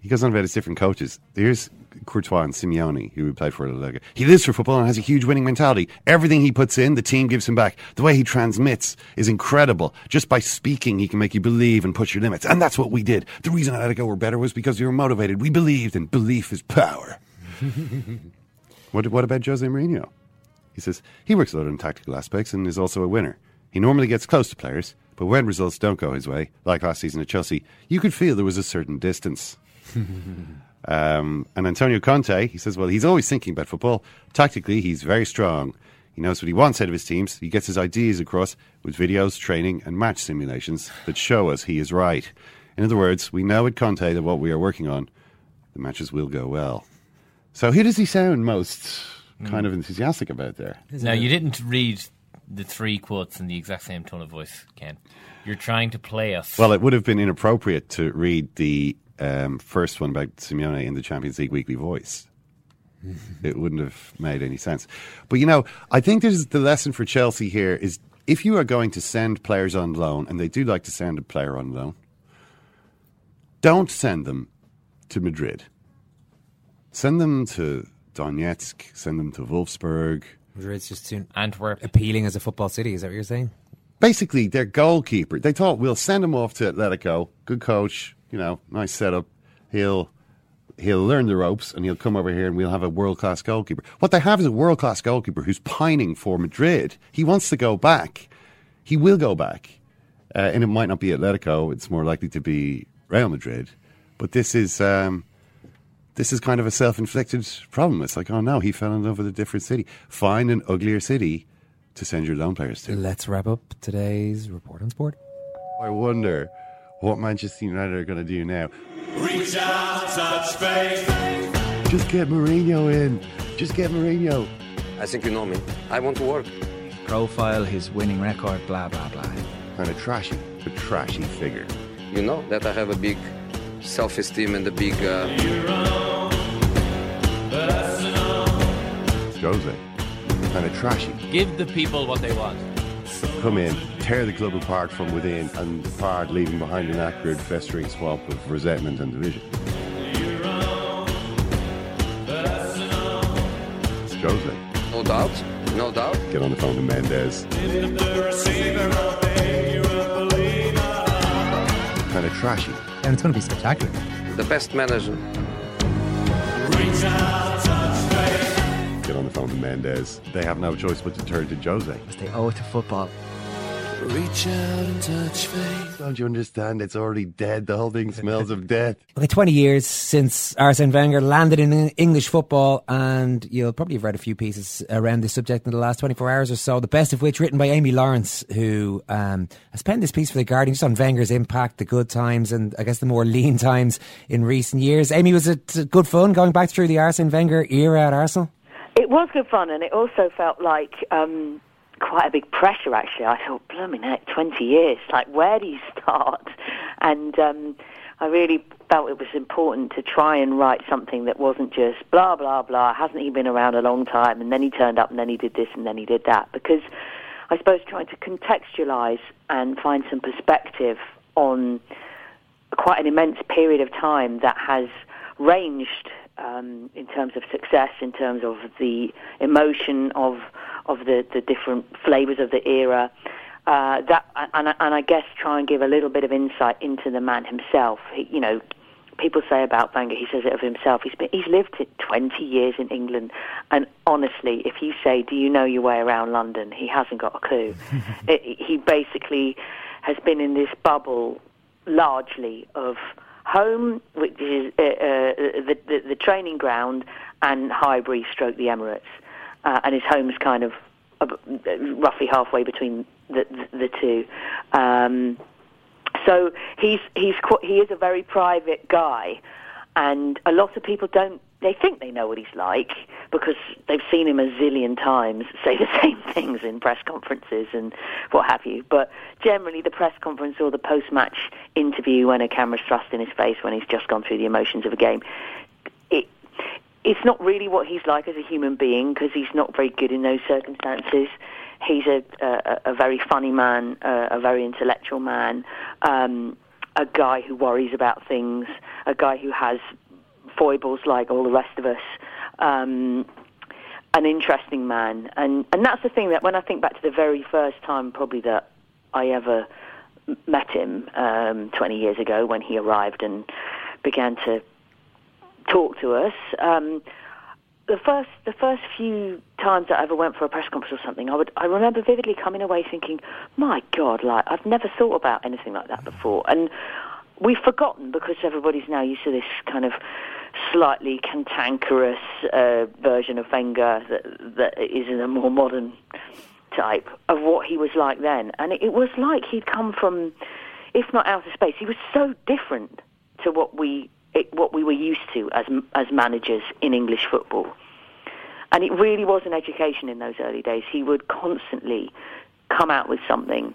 Speaker 9: he goes on about his different coaches. There's Courtois and Simeone, who played for Atletico. He lives for football and has a huge winning mentality. Everything he puts in, the team gives him back. The way he transmits is incredible. Just by speaking, he can make you believe and push your limits. And that's what we did. The reason Atletico were better was because we were motivated. We believed, and belief is power. what, what about Jose Mourinho? He says he works a lot on tactical aspects and is also a winner. He normally gets close to players, but when results don't go his way, like last season at Chelsea, you could feel there was a certain distance. um, and Antonio Conte, he says, well, he's always thinking about football. Tactically, he's very strong. He knows what he wants out of his teams. He gets his ideas across with videos, training, and match simulations that show us he is right. In other words, we know at Conte that what we are working on, the matches will go well. So who does he sound most kind of enthusiastic about there?
Speaker 10: Now, you didn't read the three quotes in the exact same tone of voice, Ken. You're trying to play us.
Speaker 9: Well, it would have been inappropriate to read the um, first one about Simeone in the Champions League weekly voice. it wouldn't have made any sense. But you know, I think there's the lesson for Chelsea here is if you are going to send players on loan, and they do like to send a player on loan, don't send them to Madrid. Send them to Donetsk, send them to Wolfsburg.
Speaker 8: Madrid's just too
Speaker 10: Antwerp.
Speaker 8: appealing as a football city. Is that what you're saying?
Speaker 9: Basically, their goalkeeper. They thought we'll send him off to Atletico. Good coach, you know, nice setup. He'll he'll learn the ropes and he'll come over here and we'll have a world class goalkeeper. What they have is a world class goalkeeper who's pining for Madrid. He wants to go back. He will go back. Uh, and it might not be Atletico, it's more likely to be Real Madrid. But this is um, this is kind of a self inflicted problem. It's like, oh no, he fell in love with a different city. Find an uglier city to send your loan players to.
Speaker 8: Let's wrap up today's report on sport.
Speaker 9: I wonder what Manchester United are going to do now.
Speaker 6: Reach out, touch faith.
Speaker 9: Just get Mourinho in. Just get Mourinho.
Speaker 4: I think you know me. I want to work.
Speaker 2: Profile, his winning record, blah, blah, blah.
Speaker 9: Kind of trashy, a trashy figure.
Speaker 4: You know that I have a big self-esteem and a big. Uh,
Speaker 9: Jose. Kind of trashy.
Speaker 10: Give the people what they want.
Speaker 9: Come in, tear the club apart from within and depart, leaving behind an acrid, festering swamp of resentment and division. Jose.
Speaker 4: no doubt. No doubt.
Speaker 9: Get on the phone to Mendes. Kind of trashy.
Speaker 8: And it's going to be spectacular.
Speaker 4: The best manager.
Speaker 9: Get on the phone to Mendes. They have no choice but to turn to Jose.
Speaker 2: They owe it to football.
Speaker 6: Reach out and touch faith.
Speaker 9: Don't you understand? It's already dead. The whole thing smells of death.
Speaker 8: Okay, 20 years since Arsene Wenger landed in English football, and you'll probably have read a few pieces around this subject in the last 24 hours or so. The best of which written by Amy Lawrence, who um, has penned this piece for The Guardian just on Wenger's impact, the good times, and I guess the more lean times in recent years. Amy, was it good fun going back through the Arsene Wenger era at Arsenal?
Speaker 11: It was good fun, and it also felt like um, quite a big pressure. Actually, I thought, blooming heck, twenty years. Like, where do you start? And um, I really felt it was important to try and write something that wasn't just blah blah blah. Hasn't he been around a long time? And then he turned up, and then he did this, and then he did that. Because I suppose trying to contextualise and find some perspective on quite an immense period of time that has ranged um, in terms of success, in terms of the emotion of of the, the different flavours of the era. Uh, that and, I- and I guess try and give a little bit of insight into the man himself. He, you know, people say about Wenger, he says it of himself. He's been, he's lived it 20 years in England, and honestly, if you say, "Do you know your way around London?" he hasn't got a clue. it, he basically has been in this bubble largely of home, which is uh, uh, the, the the training ground, and Highbury, stroke the Emirates, uh, and his home's kind of roughly halfway between the the, the two. Um, so he's he's qu- he is a very private guy, and a lot of people don't. They think they know what he's like because they've seen him a zillion times say the same things in press conferences and what have you. But generally, the press conference or the post-match interview when a camera's thrust in his face when he's just gone through the emotions of a game, it's not really what he's like as a human being because he's not very good in those circumstances. He's a a, a very funny man, a, a very intellectual man, um, a guy who worries about things, a guy who has foibles like all the rest of us. Um, an interesting man, and and that's the thing that when I think back to the very first time, probably that I ever met him um, 20 years ago when he arrived and began to talk to us. Um, the first the first few times that I ever went for a press conference or something, I would I remember vividly coming away thinking, "My God, like I've never thought about anything like that before." And we've forgotten because everybody's now used to this kind of slightly cantankerous uh, version of Wenger that that is in a more modern type of what he was like then. And it, it was like he'd come from, if not outer space, he was so different to what we it, what we were used to as as managers in English football. And it really was an education in those early days. He would constantly come out with something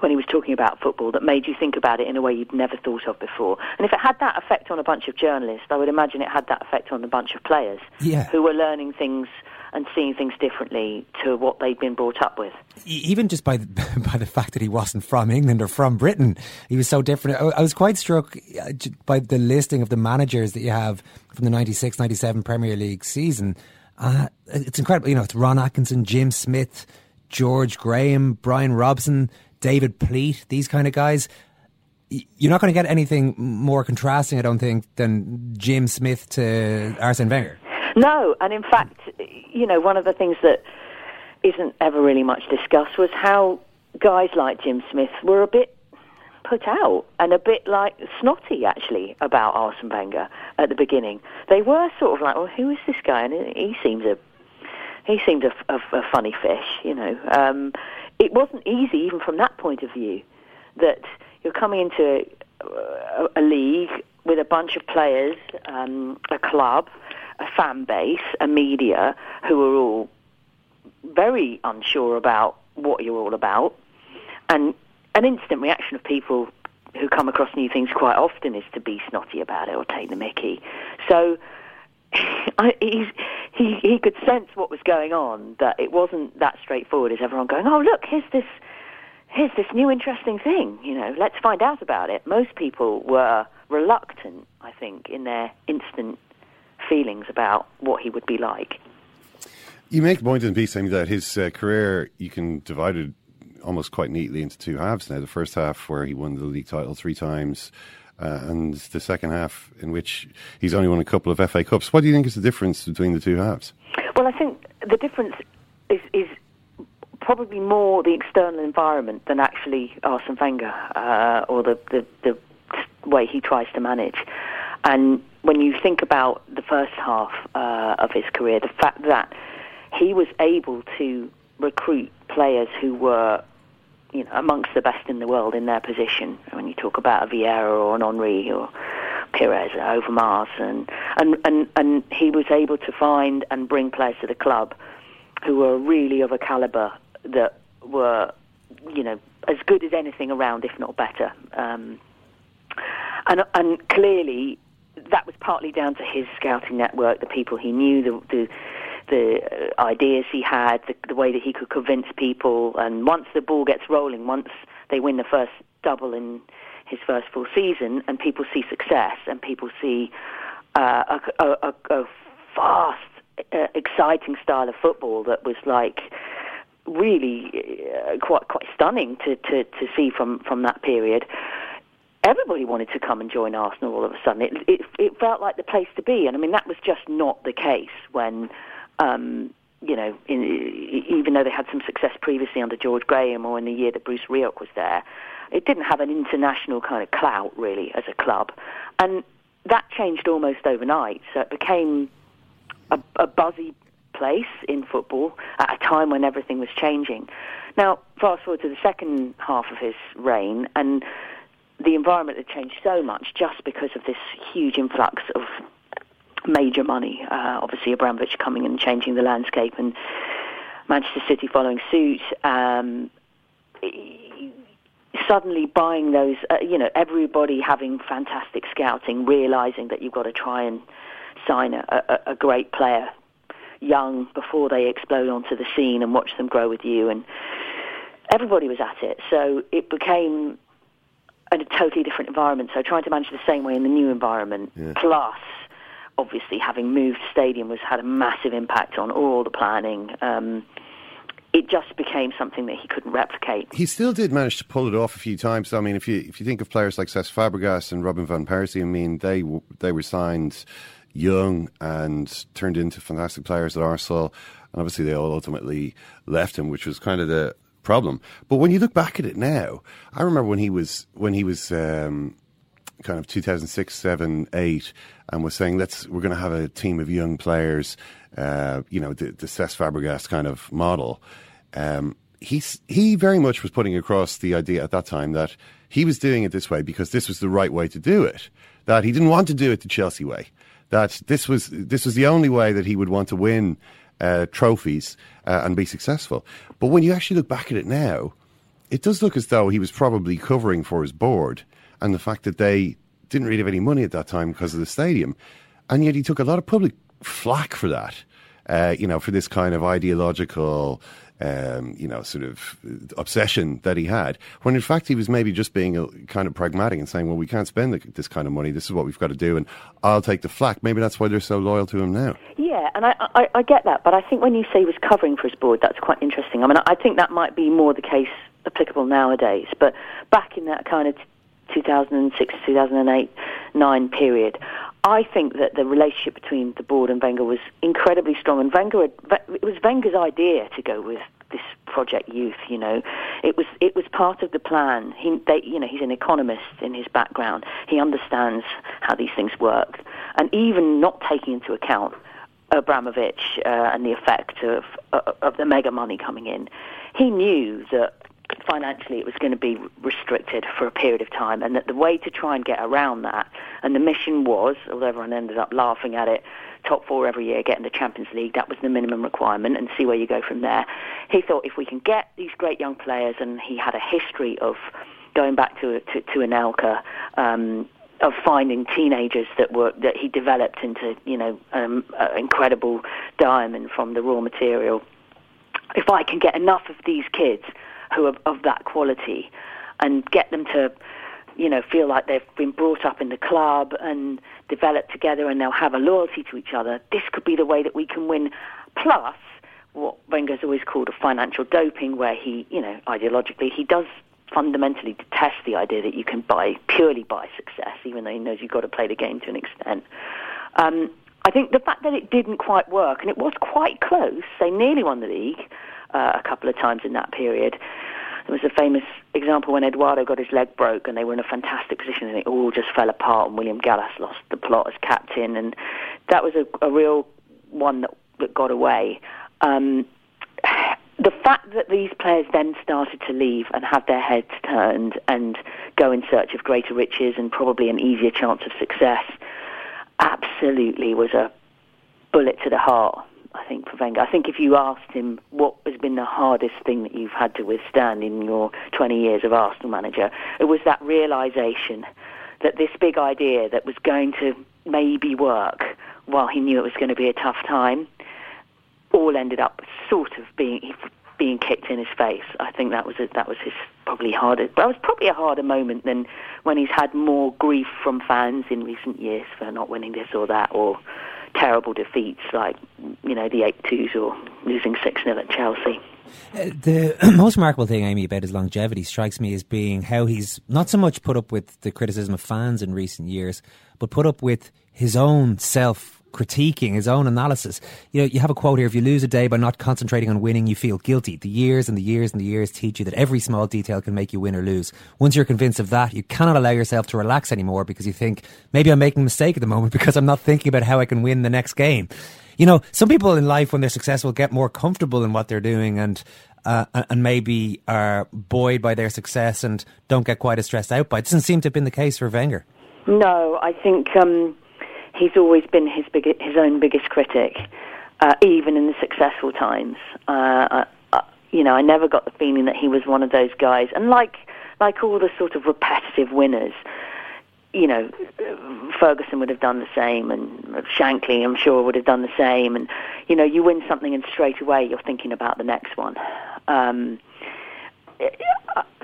Speaker 11: when he was talking about football that made you think about it in a way you'd never thought of before. And if it had that effect on a bunch of journalists, I would imagine it had that effect on a bunch of players
Speaker 8: Yeah.
Speaker 11: who were learning things and seeing things differently to what they'd been brought up with.
Speaker 8: Even just by the, by the fact that he wasn't from England or from Britain, he was so different. I, I was quite struck uh, by the listing of the managers that you have from the 96 97 Premier League season. Uh, it's incredible. You know, it's Ron Atkinson, Jim Smith, George Graham, Brian Robson, David Pleat, these kind of guys. You're not going to get anything more contrasting, I don't think, than Jim Smith to Arsene Wenger.
Speaker 11: No, and in fact, you know, one of the things that isn't ever really much discussed was how guys like Jim Smith were a bit put out and a bit like snotty actually about Arsene Wenger at the beginning. They were sort of like, "Well, who is this guy?" And he seems a he seemed a, a, a funny fish, you know. Um, it wasn't easy even from that point of view that you're coming into a, a league with a bunch of players, um, a club, a fan base, a media who are all very unsure about what you're all about, and an instant reaction of people who come across new things quite often is to be snotty about it or take the mickey. So I, he he could sense what was going on. That it wasn't that straightforward as everyone going, "Oh, look, here's this." Here's this new interesting thing, you know, let's find out about it. Most people were reluctant, I think, in their instant feelings about what he would be like.
Speaker 9: You make a point in the piece saying that his uh, career, you can divide it almost quite neatly into two halves now. The first half, where he won the league title three times, uh, and the second half, in which he's only won a couple of FA Cups. What do you think is the difference between the two halves?
Speaker 11: Well, I think the difference is, is probably more the external environment than actually Arsene Wenger uh, or the, the, the way he tries to manage. And when you think about the first half uh, of his career, the fact that he was able to recruit players who were you know, amongst the best in the world in their position. When you talk about a Vieira or an Henry or Pires or Overmars, and, and, and, and he was able to find and bring players to the club who were really of a calibre that were, you know, as good as anything around, if not better. Um, and, and clearly, that was partly down to his scouting network, the people he knew, the, the the uh, ideas he had, the, the way that he could convince people. And once the ball gets rolling, once they win the first double in his first full season, and people see success, and people see uh, a, a, a, fast, uh, exciting style of football that was like really uh, quite quite stunning to, to, to see from, from that period. Everybody wanted to come and join Arsenal all of a sudden. It, it, it felt like the place to be, and I mean that was just not the case when um, you know, in, even though they had some success previously under George Graham or in the year that Bruce Rioch was there, it didn't have an international kind of clout really as a club, and that changed almost overnight. So it became a, a buzzy place in football at a time when everything was changing. Now, fast forward to the second half of his reign, and the environment had changed so much just because of this huge influx of major money. Uh, obviously, Abramovich coming and changing the landscape, and Manchester City following suit. Um, suddenly buying those, uh, you know, everybody having fantastic scouting, realizing that you've got to try and sign a, a, a great player young before they explode onto the scene and watch them grow with you. And everybody was at it. So it became a totally different environment. So trying to manage the same way in the new environment,
Speaker 9: Yeah.
Speaker 11: plus obviously having moved stadium was had a massive impact on all the planning. Um, it just became something that he couldn't replicate.
Speaker 9: He still did manage to pull it off a few times. I mean, if you if you think of players like Cesc Fabregas and Robin van Persie, I mean, they they were signed young and turned into fantastic players at Arsenal, and obviously they all ultimately left him, which was kind of the problem. But when you look back at it now, I remember when he was when he was um, kind of 2006, 7, 8, and was saying, let's, we're going to have a team of young players, uh, you know, the, the Cesc Fabregas kind of model. Um, he's, he very much was putting across the idea at that time that he was doing it this way because this was the right way to do it. That he didn't want to do it the Chelsea way. That this was, this was the only way that he would want to win uh, trophies uh, and be successful. But when you actually look back at it now, it does look as though he was probably covering for his board and the fact that they didn't really have any money at that time because of the stadium. And yet he took a lot of public flack for that, uh, you know, for this kind of ideological um, you know, sort of obsession that he had, when in fact he was maybe just being a, kind of pragmatic and saying, well, we can't spend this kind of money. This is what we've got to do, and I'll take the flack. Maybe that's why they're so loyal to him now.
Speaker 11: Yeah, and I, I, I get that, but I think when you say he was covering for his board, that's quite interesting. I mean, I think that might be more the case applicable nowadays, but back in that kind of 2006 2008 9 period, I think that the relationship between the board and Wenger was incredibly strong, and Wenger had, it was Wenger's idea to go with this project youth. You know, it was it was part of the plan. He, they, you know, he's an economist in his background. He understands how these things work, and even not taking into account Abramovich uh, and the effect of uh, of the mega money coming in, he knew that financially it was going to be restricted for a period of time, and that the way to try and get around that, and the mission was, although everyone ended up laughing at it, top four every year, getting the Champions League, that was the minimum requirement, and see where you go from there. He thought if we can get these great young players, and he had a history of going back to to, to Anelka. Um, of finding teenagers that were that he developed into you know um, an incredible diamond from the raw material. If I can get enough of these kids who are of that quality and get them to you know feel like they've been brought up in the club and develop together and they'll have a loyalty to each other this could be the way that we can win. Plus what Wenger's always called a financial doping where he you know ideologically he does fundamentally detest the idea that you can buy purely buy success even though he knows you've got to play the game to an extent. Um, I think the fact that it didn't quite work and it was quite close they nearly won the league uh, a couple of times in that period. There was a famous example when Eduardo got his leg broke and they were in a fantastic position and it all just fell apart and William Gallas lost the plot as captain and that was a, a real one that, that got away. Um, the fact that these players then started to leave and have their heads turned and go in search of greater riches and probably an easier chance of success absolutely was a bullet to the heart I think, for Wenger. I think if you asked him what has been the hardest thing that you've had to withstand in your 20 years of Arsenal manager, it was that realization that this big idea that was going to maybe work while he knew it was going to be a tough time, all ended up sort of being being kicked in his face. I think that was a, that was his probably harder. Well, it was probably a harder moment than when he's had more grief from fans in recent years for not winning this or that or terrible defeats like you know the eight twos or losing six 0 at Chelsea.
Speaker 8: Uh, the most remarkable thing, Amy, about his longevity strikes me as being how he's not so much put up with the criticism of fans in recent years, but put up with his own self critiquing his own analysis. You know, you have a quote here: "If you lose a day by not concentrating on winning, you feel guilty. The years and the years and the years teach you that every small detail can make you win or lose. Once you're convinced of that, you cannot allow yourself to relax anymore because you think maybe I'm making a mistake at the moment because I'm not thinking about how I can win the next game." You know, some people in life, when they're successful, get more comfortable in what they're doing and uh, and maybe are buoyed by their success and don't get quite as stressed out by it. Doesn't seem to have been the case for Wenger.
Speaker 11: No, I think um, he's always been his big, his own biggest critic, uh, even in the successful times. Uh, uh, you know, I never got the feeling that he was one of those guys. And like like all the sort of repetitive winners, you know, Ferguson would have done the same, and Shankly, I'm sure, would have done the same. And you know, you win something, and straight away you're thinking about the next one. Um,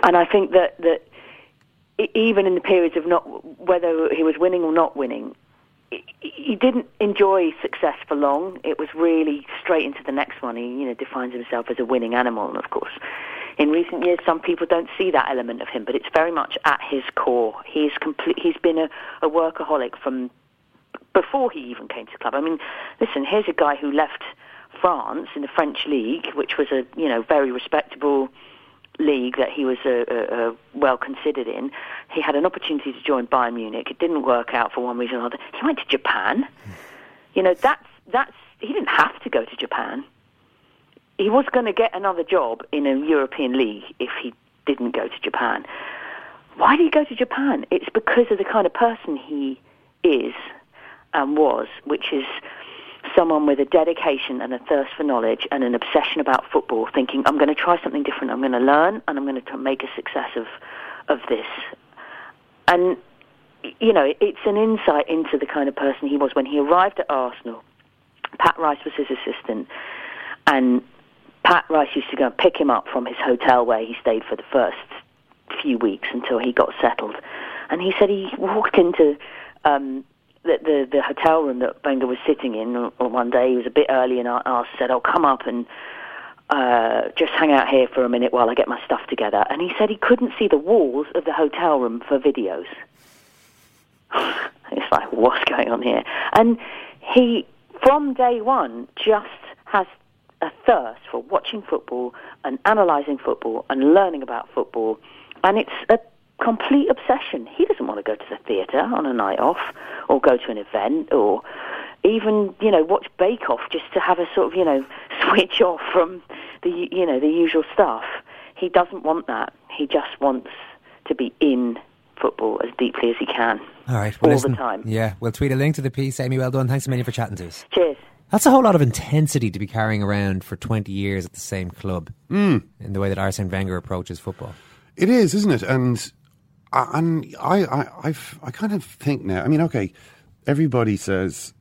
Speaker 11: and I think that that even in the periods of not whether he was winning or not winning, he didn't enjoy success for long. It was really straight into the next one. He, you know, defines himself as a winning animal, and of course, in recent years, some people don't see that element of him, but it's very much at his core. He's complete. He's been a, a workaholic from before he even came to the club. I mean, listen, here's a guy who left France in the French league, which was a you know very respectable league that he was uh, uh, well considered in. He had an opportunity to join Bayern Munich. It didn't work out for one reason or another. He went to Japan. You know, that's that's he didn't have to go to Japan. He was going to get another job in a European league if he didn't go to Japan. Why did he go to Japan? It's because of the kind of person he is and was, which is someone with a dedication and a thirst for knowledge and an obsession about football, thinking, I'm going to try something different, I'm going to learn, and I'm going to make a success of, of this. And, you know, it's an insight into the kind of person he was when he arrived at Arsenal. Pat Rice was his assistant, and Pat Rice used to go and pick him up from his hotel where he stayed for the first few weeks until he got settled. And he said he walked into um, the, the the hotel room that Wenger was sitting in on one day. He was a bit early and asked, said, "I'll come up and uh, just hang out here for a minute while I get my stuff together." And he said he couldn't see the walls of the hotel room for videos. it's like, what's going on here? And he, from day one, just has a thirst for watching football and analysing football and learning about football. And it's a complete obsession. He doesn't want to go to the theatre on a night off or go to an event or even, you know, watch Bake Off just to have a sort of, you know, switch off from the, you know, the usual stuff. He doesn't want that. He just wants to be in football as deeply as he can.
Speaker 8: All right. Well,
Speaker 11: all
Speaker 8: listen,
Speaker 11: the time.
Speaker 8: Yeah, we'll tweet a link to the piece. Amy, well done. Thanks a million for chatting to us.
Speaker 11: Cheers.
Speaker 8: That's a whole lot of intensity to be carrying around for 20 years at the same club
Speaker 9: Mm.
Speaker 8: in the way that Arsene Wenger approaches football.
Speaker 9: It is, isn't it? And I- and I, I, I've, I kind of think now. I mean, okay, everybody says,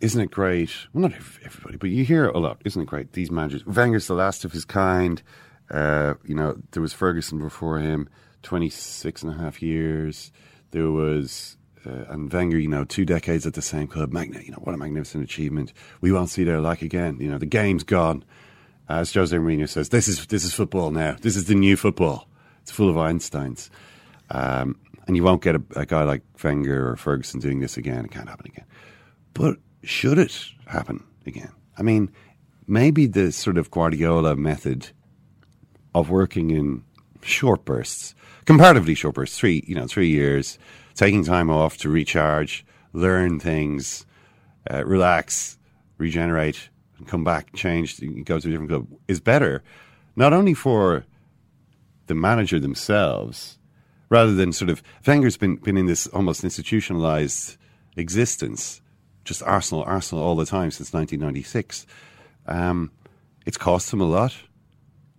Speaker 9: "Isn't it great?" Well, not everybody, but you hear it a lot. Isn't it great? These managers, Wenger's the last of his kind. Uh, you know, there was Ferguson before him, 26 and a half years. There was. Uh, and Wenger, you know, two decades at the same club. Magna, you know, what a magnificent achievement. We won't see their like again. You know, the game's gone. As Jose Mourinho says, this is this is football now. This is the new football. It's full of Einsteins. Um, and you won't get a, a guy like Wenger or Ferguson doing this again. It can't happen again. But should it happen again? I mean, maybe the sort of Guardiola method of working in short bursts, comparatively short bursts, three, you know, three years, taking time off to recharge, learn things, uh, relax, regenerate, and come back, change, go to a different club is better, not only for the manager themselves, rather than sort of Wenger's been been in this almost institutionalized existence, just Arsenal, Arsenal all the time since 1996. Um, it's cost him a lot,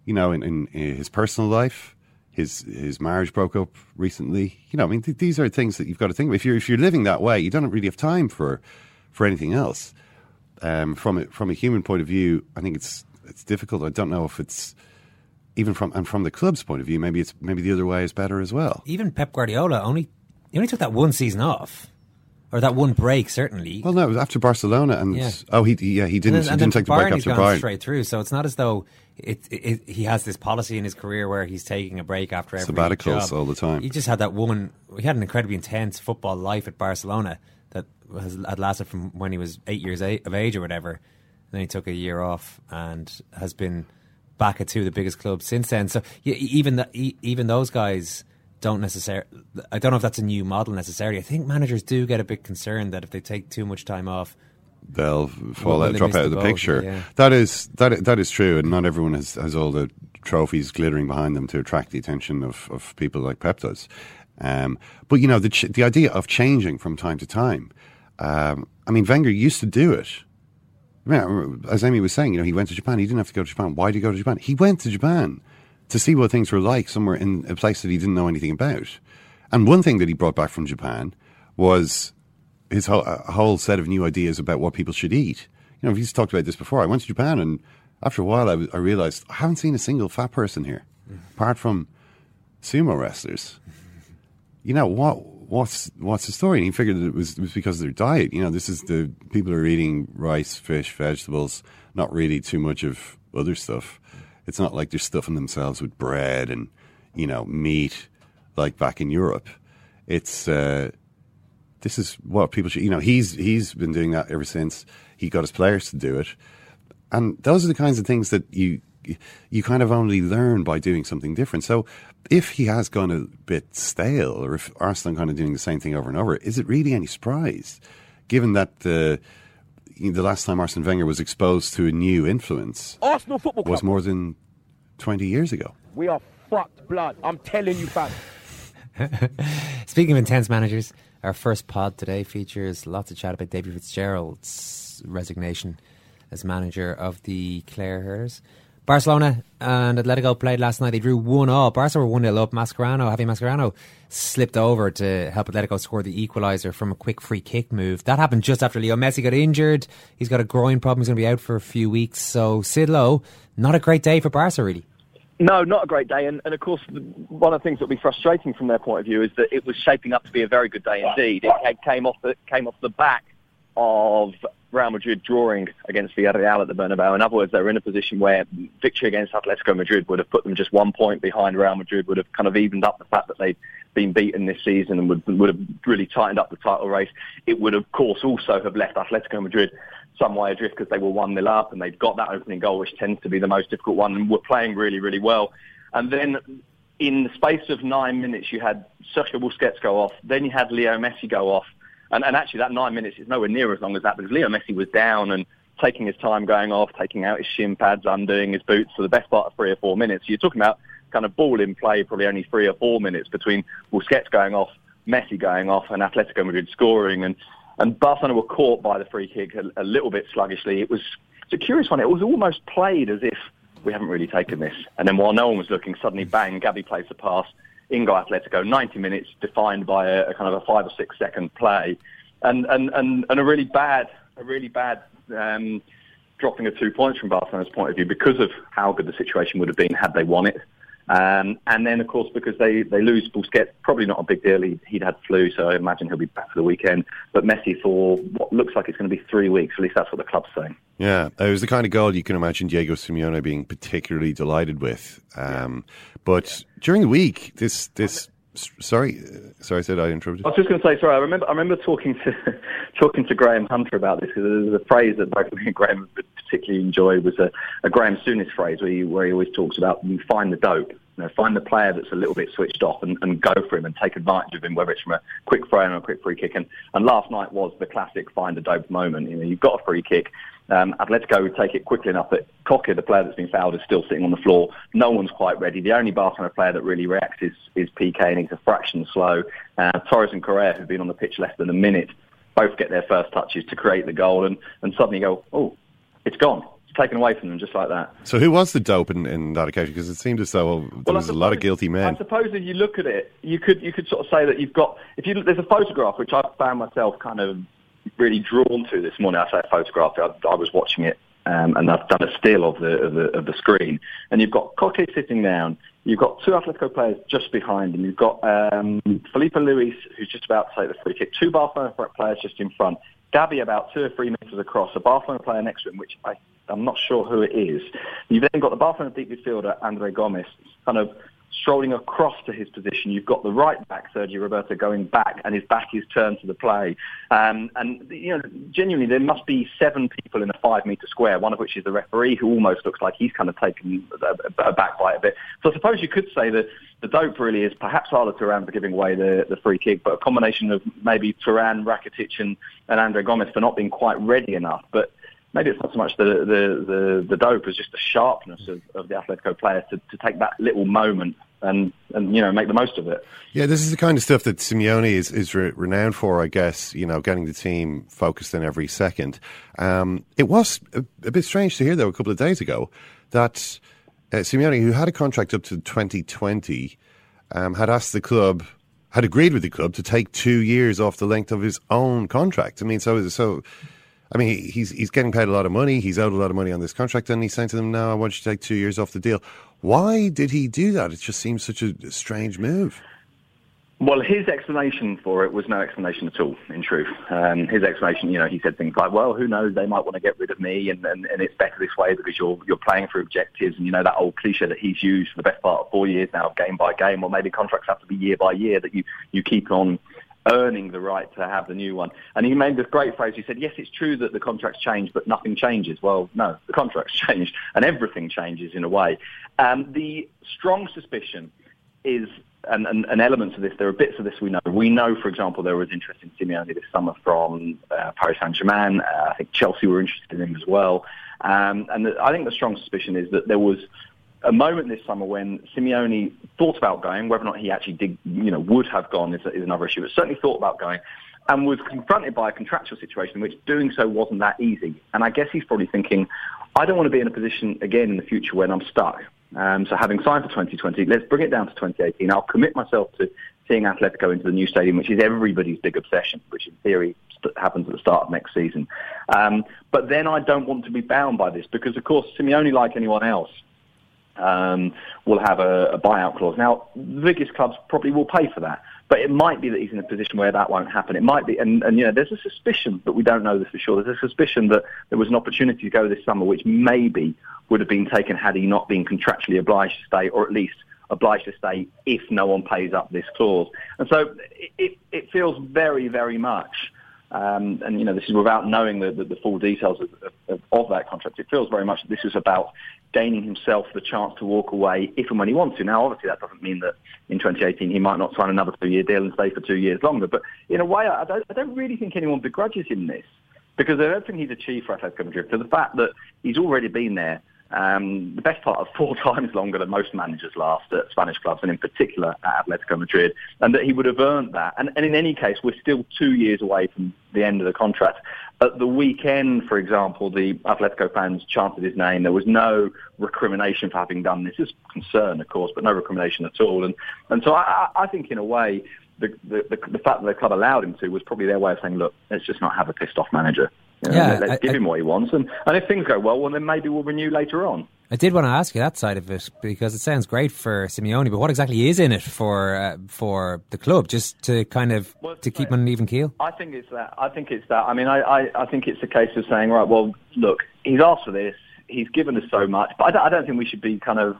Speaker 9: you know, in, in, in his personal life. His his marriage broke up recently. You know, I mean, th- these are things that you've got to think of. If you're if you're living that way, you don't really have time for for anything else. Um, from a, from a human point of view, I think it's it's difficult. I don't know if it's even from and from the club's point of view, maybe it's maybe the other way is better as well.
Speaker 8: Even Pep Guardiola only he only took that one season off, or that one break certainly.
Speaker 9: Well, no, it was after Barcelona, and
Speaker 8: Yeah.
Speaker 9: oh, he yeah he didn't he
Speaker 8: then- and
Speaker 9: didn't take the break after Bayern.
Speaker 8: straight through. So it's not as though it, it, he has this policy in his career where he's taking a break after every
Speaker 9: Sabbaticals
Speaker 8: job.
Speaker 9: all the time.
Speaker 8: He just had that one. He had an incredibly intense football life at Barcelona that has had lasted from when he was eight years of age or whatever. And then he took a year off and has been back at two of the biggest clubs since then. So yeah, even that, e- even those guys don't necessarily. I don't know if that's a new model necessarily. I think managers do get a bit concerned that if they take too much time off,
Speaker 9: They'll fall out, drop out of the picture.
Speaker 8: Yeah.
Speaker 9: That is that that is true, and not everyone has, has all the trophies glittering behind them to attract the attention of, of people like Pep does. Um, but you know the ch- the idea of changing from time to time. Um, I mean, Wenger used to do it. As Amy was saying, you know, he went to Japan. He didn't have to go to Japan. Why did he go to Japan? He went to Japan to see what things were like somewhere in a place that he didn't know anything about. And one thing that he brought back from Japan was his whole, a whole set of new ideas about what people should eat. You know, he's talked about this before. I went to Japan, and after a while, I, I realized I haven't seen a single fat person here, apart from sumo wrestlers. You know what? What's what's the story? And he figured it was it was because of their diet. You know, this is the people are eating rice, fish, vegetables, not really too much of other stuff. It's not like they're stuffing themselves with bread and you know meat like back in Europe. It's uh, this is what people should. You know, he's he's been doing that ever since he got his players to do it, and those are the kinds of things that you you kind of only learn by doing something different. So, if he has gone a bit stale, or if Arsenal kind of doing the same thing over and over, is it really any surprise, given that the you know, the last time Arsene Wenger was exposed to a new influence
Speaker 5: Arsenal Football Club.
Speaker 9: was more than twenty years ago?
Speaker 5: We are fucked blood. I'm telling you, fam.
Speaker 8: Speaking of intense managers, Our first pod today features lots of chat about David Fitzgerald's resignation as manager of the Clare hurlers. Barcelona and Atletico played last night. They drew 1 all. Barca were 1 0 up. Mascherano, Javi Mascherano, slipped over to help Atletico score the equaliser from a quick free kick move. That happened just after Leo Messi got injured. He's got a groin problem. He's going to be out for a few weeks. So, Sid Lowe, not a great day for Barca, really.
Speaker 12: No, not a great day. And, and of course, one of the things that will be frustrating from their point of view is that it was shaping up to be a very good day indeed. It came off the, came off the back of Real Madrid drawing against Villarreal at the Bernabeu. In other words, they were in a position where victory against Atletico Madrid would have put them just one point behind Real Madrid, would have kind of evened up the fact that they'd been beaten this season and would, would have really tightened up the title race. It would, of course, also have left Atletico Madrid some way adrift because they were 1 0 up and they'd got that opening goal, which tends to be the most difficult one, and were playing really, really well. And then in the space of nine minutes, you had Sergio Busquets go off, then you had Leo Messi go off. And, and actually, that nine minutes is nowhere near as long as that because Leo Messi was down and taking his time going off, taking out his shin pads, undoing his boots for the best part of three or four minutes. You're talking about kind of ball in play, probably only three or four minutes between Busquets going off, Messi going off, and Atletico Madrid scoring. And and Barcelona were caught by the free kick a, a little bit sluggishly. It was it's a curious one. It was almost played as if we haven't really taken this. And then while no one was looking, suddenly bang, Gabi plays the pass. Ingo Atletico, 90 minutes defined by a, a, kind of a five or six second play, and and and, and a really bad, a really bad um, dropping of two points from Barcelona's point of view because of how good the situation would have been had they won it. Um, and then, of course, because they, they lose Busquets, probably not a big deal. He, would had flu, so I imagine he'll be back for the weekend. But Messi for what looks like it's going to be three weeks. At least that's what the club's saying.
Speaker 9: Yeah, it was the kind of goal you can imagine Diego Simeone being particularly delighted with. Um, but during the week, this this sorry, sorry, I said I interrupted.
Speaker 12: I was just going to say, sorry. I remember I remember talking to talking to Graham Hunter about this because there's a phrase that both me and Graham particularly enjoy was a, a Graham Souness phrase where he, where he always talks about you find the dope. You know, find the player that's a little bit switched off and, and go for him and take advantage of him, whether it's from a quick throw or a quick free kick. And, and last night was the classic find the dope moment. You know, you've got a free kick. Um, Atletico would take it quickly enough that Koke, the player that's been fouled, is still sitting on the floor. No one's quite ready. The only Barcelona player that really reacts is, is Piqué, and he's a fraction slow. Uh, Torres and Correa, who've been on the pitch less than a minute, both get their first touches to create the goal, and, and suddenly go, oh, it's gone taken away from them just like that.
Speaker 9: So who was the dope in, in that occasion? Because it seemed as though there well, was suppose, a lot of guilty men.
Speaker 12: I suppose if you look at it, you could you could sort of say that you've got if you there's a photograph which I found myself kind of really drawn to this morning. I say a photograph. I, I was watching it. Um, and I've done a still of the, of the of the screen, and you've got Koke sitting down. You've got two Atletico players just behind him. You've got um, Filipe Luis, who's just about to take the free kick. Two Barcelona players just in front. Gabi about two or three metres across. A Barcelona player next to him, which I I'm not sure who it is. You've then got the Barcelona deep midfielder, Andre Gomes, kind of strolling across to his position. You've got the right back, Sergi Roberto, going back, and his back is turned to the play. Um, and, you know, genuinely, there must be seven people in a five metre square, one of which is the referee, who almost looks like he's kind of taken back by a bit. So I suppose you could say that the dope really is perhaps Arda Turan for giving away the, the free kick, but a combination of maybe Turan, Rakitic, and, and Andre Gomes for not being quite ready enough. But maybe it's not so much the the, the, the dope as just the sharpness of, of the Atletico players to, to take that little moment and and you know make the most of it.
Speaker 9: Yeah, this is the kind of stuff that Simeone is is re- renowned for, I guess. You know, getting the team focused in every second. Um, it was a, a, bit strange to hear though a couple of days ago that uh, Simeone, who had a contract up to 2020, um, had asked the club. Had agreed with the club to take two years off the length of his own contract. I mean, so is it so I mean, he's he's getting paid a lot of money. He's owed a lot of money on this contract, and he's saying to them, "No, I want you to take two years off the deal." Why did he do that? It just seems such a strange move.
Speaker 12: Well, his explanation for it was no explanation at all, in truth. Um, his explanation, you know, he said things like, well, who knows, they might want to get rid of me and, and, and it's better this way because you're, you're playing for objectives and, you know, that old cliche that he's used for the best part of four years now, game by game, or maybe contracts have to be year by year, that you, you keep on earning the right to have the new one. And he made this great phrase. He said, yes, it's true that the contracts change, but nothing changes. Well, no, the contracts change and everything changes in a way. Um, the strong suspicion is, and, elements of this, there are bits of this we know. We know, for example, there was interest in Simeone this summer from uh, Paris Saint-Germain. Uh, I think Chelsea were interested in him as well. Um, and the, I think the strong suspicion is that there was a moment this summer when Simeone thought about going, whether or not he actually did, you know, would have gone is, is another issue, but certainly thought about going, and was confronted by a contractual situation in which doing so wasn't that easy. And I guess he's probably thinking, I don't want to be in a position again in the future when I'm stuck. Um, so having signed for 2020, let's bring it down to 2018. I'll commit myself to seeing Atletico into the new stadium, which is everybody's big obsession, which in theory happens at the start of next season. Um, but then I don't want to be bound by this because, of course, Simeone, like anyone else, um, will have a, a buyout clause. Now, the biggest clubs probably will pay for that, but it might be that he's in a position where that won't happen. It might be, and, and you know, there's a suspicion, but we don't know this for sure. There's a suspicion that there was an opportunity to go this summer, which maybe would have been taken had he not been contractually obliged to stay, or at least obliged to stay if no one pays up this clause. And so it, it, it feels very, very much. Um, and you know, this is without knowing the, the, the full details of, of, of, that contract. It feels very much that this is about gaining himself the chance to walk away if and when he wants to. Now, obviously, that doesn't mean that in 2018 he might not sign another two-year deal and stay for two years longer. But in a way, I don't, I don't really think anyone begrudges him this because of everything he's achieved for Atletico Madrid, to the fact that he's already been there um, the best part of four times longer than most managers last at Spanish clubs, and in particular at Atletico Madrid, and that he would have earned that. And, and in any case, we're still two years away from the end of the contract. At the weekend, for example, the Atletico fans chanted his name. There was no recrimination for having done this. There's concern, of course, but no recrimination at all. And and so I, I think, in a way, the, the, the fact that the club allowed him to was probably their way of saying, look, let's just not have a pissed off manager. You know,
Speaker 8: Yeah,
Speaker 12: let's
Speaker 8: I-
Speaker 12: give him what he wants, and, and if things go well, well, then maybe we'll renew later on.
Speaker 8: I did want to ask you that side of it because it sounds great for Simeone, but what exactly is in it for uh, for the club? Just to kind of to keep on an even keel.
Speaker 12: I think it's that. I think it's that. I mean, I, I, I think it's a case of saying, right, well, look, he's asked for this. He's given us so much, but I don't, I don't think we should be kind of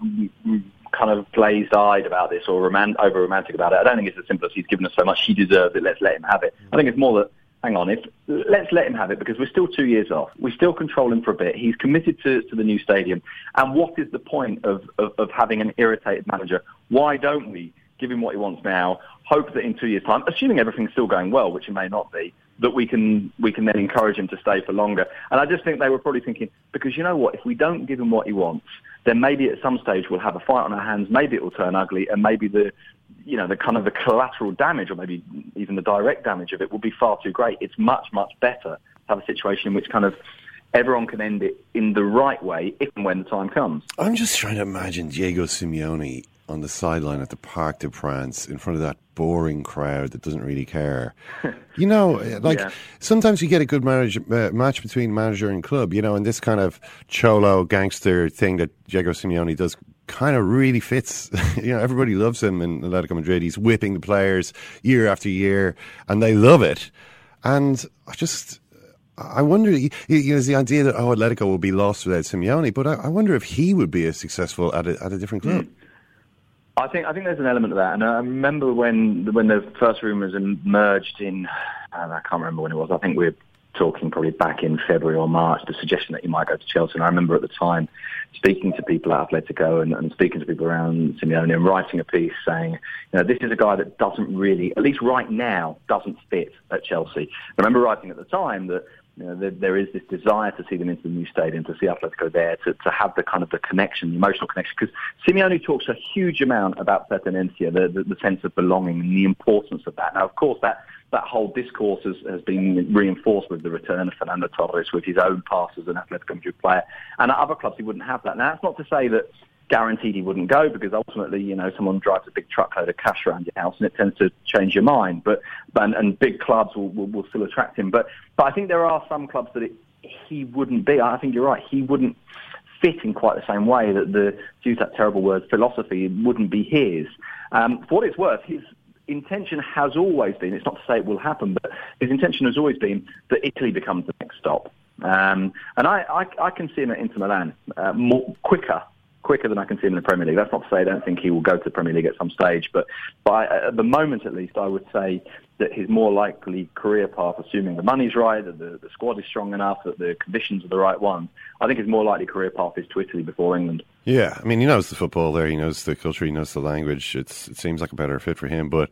Speaker 12: kind of glazed-eyed about this or roman- over-romantic about it. I don't think it's as simple as he's given us so much, he deserves it. Let's let him have it. I think it's more that hang on, if let's let him have it because we're still two years off. We still control him for a bit. He's committed to, to the new stadium. And what is the point of, of, of having an irritated manager? Why don't we give him what he wants now? Hope that in two years' time, assuming everything's still going well, which it may not be, that we can we can then encourage him to stay for longer. And I just think they were probably thinking because you know what, if we don't give him what he wants, then maybe at some stage we'll have a fight on our hands. Maybe it will turn ugly, and maybe the you know the kind of the collateral damage, or maybe even the direct damage of it, will be far too great. It's much much better to have a situation in which kind of everyone can end it in the right way if and when the time comes.
Speaker 9: I'm just trying to imagine Diego Simeone on the sideline at the Parc de France in front of that boring crowd that doesn't really care. You know, like
Speaker 12: Yeah.
Speaker 9: sometimes you get a good marriage, uh, match between manager and club, you know, and this kind of cholo gangster thing that Diego Simeone does kind of really fits. you know, everybody loves him in Atletico Madrid. He's whipping the players year after year, and they love it. And I just. I wonder, you know, the idea that oh, Atletico will be lost without Simeone, but I, I wonder if he would be as successful at a, at a different club.
Speaker 12: I think I think there's an element of that, and I remember when when the first rumours emerged in I can't remember when it was. I think we were talking probably back in February or March. The suggestion that he might go to Chelsea, and I remember at the time speaking to people at Atletico and, and speaking to people around Simeone and writing a piece saying, you know, this is a guy that doesn't really, at least right now, doesn't fit at Chelsea. I remember writing at the time that you know, there, there is this desire to see them into the new stadium, to see Atletico there, to, to have the kind of the connection, the emotional connection. Because Simeone talks a huge amount about pertenencia, the, the, the sense of belonging and the importance of that. Now, of course, that, that whole discourse has, has been reinforced with the return of Fernando Torres, with his own pass as an Atletico Madrid player. And at other clubs, he wouldn't have that. Now, that's not to say that guaranteed he wouldn't go because ultimately, you know, someone drives a big truckload of cash around your house and it tends to change your mind. But and, and big clubs will, will, will still attract him. But but I think there are some clubs that it, he wouldn't be. I think you're right. He wouldn't fit in quite the same way that the to use that terrible word philosophy wouldn't be his. Um, for what it's worth, his intention has always been. It's not to say it will happen, but his intention has always been that Italy becomes the next stop. Um, and I, I, I can see him at Inter Milan uh, more quicker quicker than I can see him in the Premier League. That's not to say I don't think he will go to the Premier League at some stage, but by, at the moment at least, I would say that his more likely career path, assuming the money's right, that the, the squad is strong enough, that the conditions are the right ones, I think his more likely career path is to Italy before England.
Speaker 9: Yeah, I mean, he knows the football there. He knows the culture. He knows the language. It's, it seems like a better fit for him. But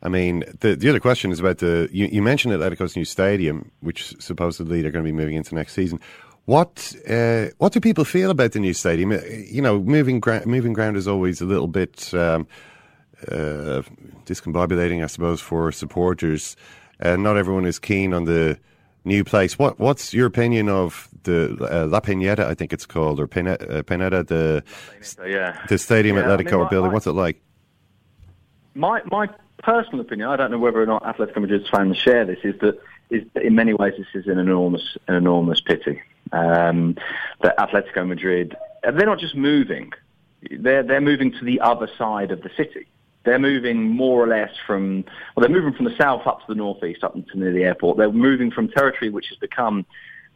Speaker 9: I mean, the the other question is about the. You, you mentioned Atletico's new stadium, which supposedly they're going to be moving into next season. What uh, what do people feel about the new stadium? Uh, You know, moving gra- moving ground is always a little bit um, uh, discombobulating, I suppose, for supporters. Uh, not everyone is keen on the new place. What what's your opinion of the uh, La Peineta? I think it's called or Peineta, uh, Peineta the
Speaker 12: So, yeah.
Speaker 9: the stadium
Speaker 12: Yeah, I
Speaker 9: Atletico
Speaker 12: mean,
Speaker 9: building. What's it like?
Speaker 12: My my personal opinion, I don't know whether or not Atletico Madrid's fans share this, is that is that in many ways this is an enormous an enormous pity. Um, that Atletico Madrid they're not just moving; they're they're moving to the other side of the city. They're moving more or less from well, they're moving from the south up to the northeast, up to near the airport. They're moving from territory which has become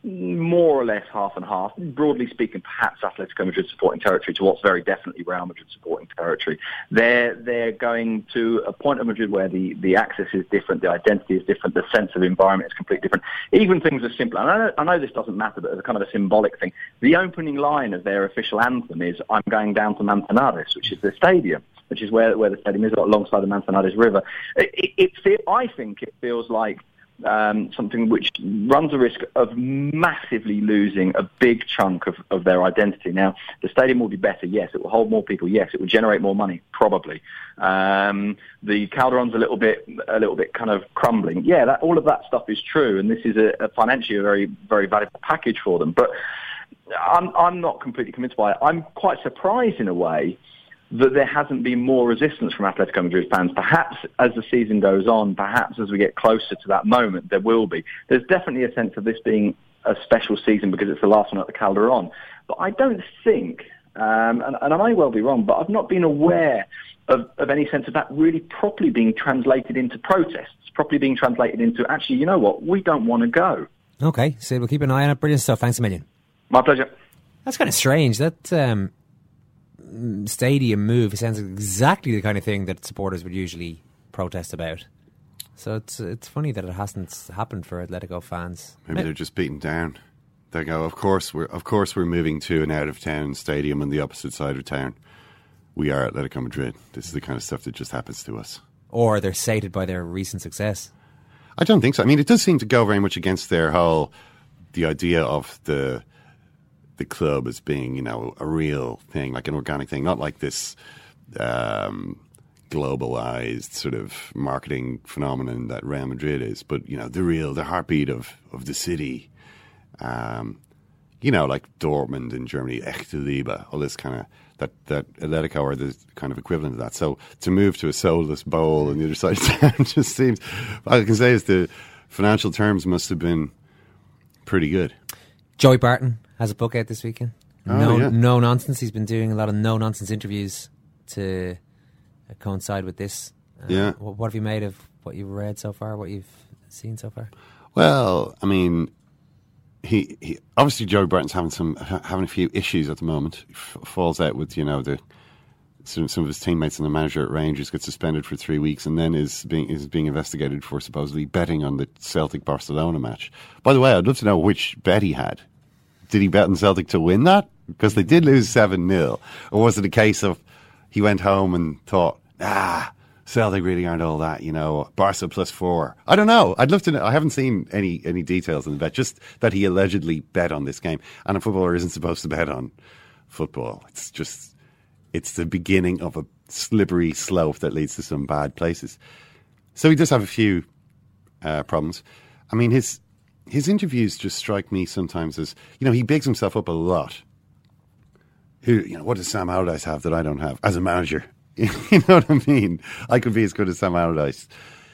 Speaker 12: more or less half and half. Broadly speaking, perhaps Atletico Madrid supporting territory to what's very definitely Real Madrid supporting territory. They're they're going to a point of Madrid where the, the access is different, the identity is different, the sense of environment is completely different. Even things as simple. And I know, I know this doesn't matter, but as a kind of a symbolic thing, the opening line of their official anthem is "I'm going down to Manzanares," which is the stadium. Which is where where the stadium is alongside the Manzanares River. It, it, it I think it feels like um, something which runs a risk of massively losing a big chunk of, of their identity. Now, the stadium will be better, yes. It will hold more people, yes. It will generate more money, probably. Um, the Calderon's a little bit, a little bit kind of crumbling. Yeah, that, all of that stuff is true, and this is a, a financially a very, very valuable package for them. But I'm, I'm not completely convinced by it. I'm quite surprised in a way that there hasn't been more resistance from Atletico Madrid fans. Perhaps as the season goes on, perhaps as we get closer to that moment, there will be. There's definitely a sense of this being a special season because it's the last one at the Calderon. But I don't think, um, and, and I may well be wrong, but I've not been aware of, of any sense of that really properly being translated into protests, properly being translated into actually, you know what, we don't want to go.
Speaker 8: Okay, so we'll keep an eye on it. Brilliant stuff. Thanks a million.
Speaker 12: My pleasure.
Speaker 8: That's kind of strange. That um, stadium move sounds exactly the kind of thing that supporters would usually protest about. So it's it's funny that it hasn't happened for Atletico fans.
Speaker 9: Maybe they're just beaten down. They go, of course we're of course we're moving to an out of town stadium on the opposite side of town. We are Atletico Madrid. This is the kind of stuff that just happens to us.
Speaker 8: Or they're sated by their recent success.
Speaker 9: I don't think so. I mean, it does seem to go very much against their whole the idea of the the club as being, you know, a real thing, like an organic thing, not like this um, globalized sort of marketing phenomenon that Real Madrid is, but you know, the real, the heartbeat of of the city. Um, you know, like Dortmund in Germany, Echte Liebe, all this kind of that that Atletico are the kind of equivalent of that. So to move to a soulless bowl on the other side of town just seems. All I can say is the financial terms must have been pretty good.
Speaker 8: Joey Barton has a book out this weekend.
Speaker 9: Oh,
Speaker 8: no,
Speaker 9: yeah.
Speaker 8: no nonsense. He's been doing a lot of no nonsense interviews to uh, coincide with this. Uh,
Speaker 9: Yeah.
Speaker 8: What, what have you made of what you've read so far? What you've seen so far?
Speaker 9: Well, I mean, he, he obviously Joey Barton's having some ha- having a few issues at the moment. He f- falls out with you know the some, some of his teammates and the manager at Rangers gets suspended for three weeks, and then is being is being investigated for supposedly betting on the Celtic Barcelona match. By the way, I'd love to know which bet he had. Did he bet on Celtic to win that because they did lose seven 0 or was it a case of he went home and thought, ah. Celtic really aren't all that, you know. Barca plus four. I don't know. I'd love to know. I haven't seen any any details in the bet. Just that he allegedly bet on this game. And a footballer isn't supposed to bet on football. It's just it's the beginning of a slippery slope that leads to some bad places. So he does have a few uh, problems. I mean, his his interviews just strike me sometimes as you know he bigs himself up a lot. Who you know what does Sam Allardyce have that I don't have as a manager? you know what I mean? I could be as good as Sam Allardyce.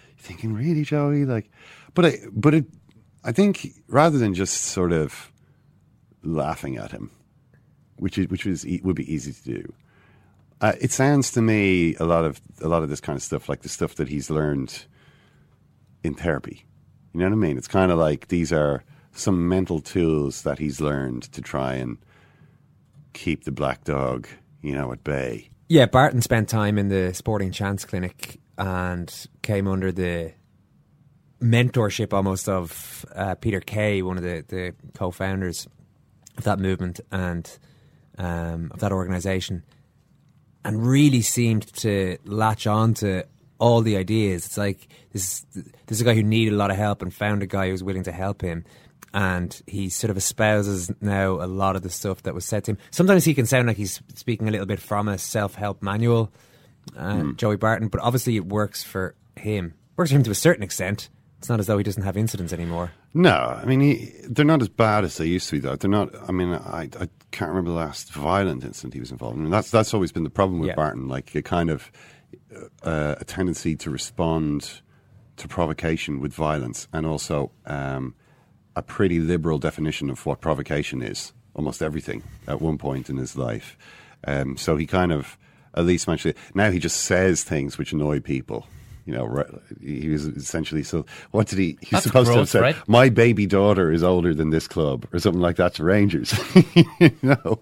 Speaker 9: You're thinking, really, Joey? Like, but I, but it, I think rather than just sort of laughing at him, which is, which e- would be easy to do. Uh, it sounds to me a lot of a lot of this kind of stuff like the stuff that he's learned in therapy. You know what I mean? It's kind of like these are some mental tools that he's learned to try and keep the black dog, you know, at bay.
Speaker 8: Yeah, Barton spent time in the Sporting Chance Clinic and came under the mentorship almost of uh, Peter Kay, one of the, the co-founders of that movement and um, of that organisation, and really seemed to latch on to all the ideas. It's like this, this is a guy who needed a lot of help and found a guy who was willing to help him. and he sort of espouses now a lot of the stuff that was said to him. Sometimes he can sound like he's speaking a little bit from a self help manual, uh,
Speaker 9: Hmm.
Speaker 8: Joey Barton, but obviously it works for him. Works for him to a certain extent. It's not as though he doesn't have incidents anymore.
Speaker 9: No, I mean he, they're not as bad as they used to be. Though they're not. I mean, I, I can't remember the last violent incident he was involved in. And that's that's always been the problem with
Speaker 8: Yeah.
Speaker 9: Barton, like a kind of uh, a tendency to respond to provocation with violence, and also um, a pretty liberal definition of what provocation is. Almost everything at one point in his life. Um, so he kind of at least to. Now he just says things which annoy people. You know, right, he was essentially so. What did he? He's
Speaker 10: That's
Speaker 9: supposed to have said,
Speaker 10: right?
Speaker 9: "My baby daughter is older than this club," or something like that to Rangers. you know,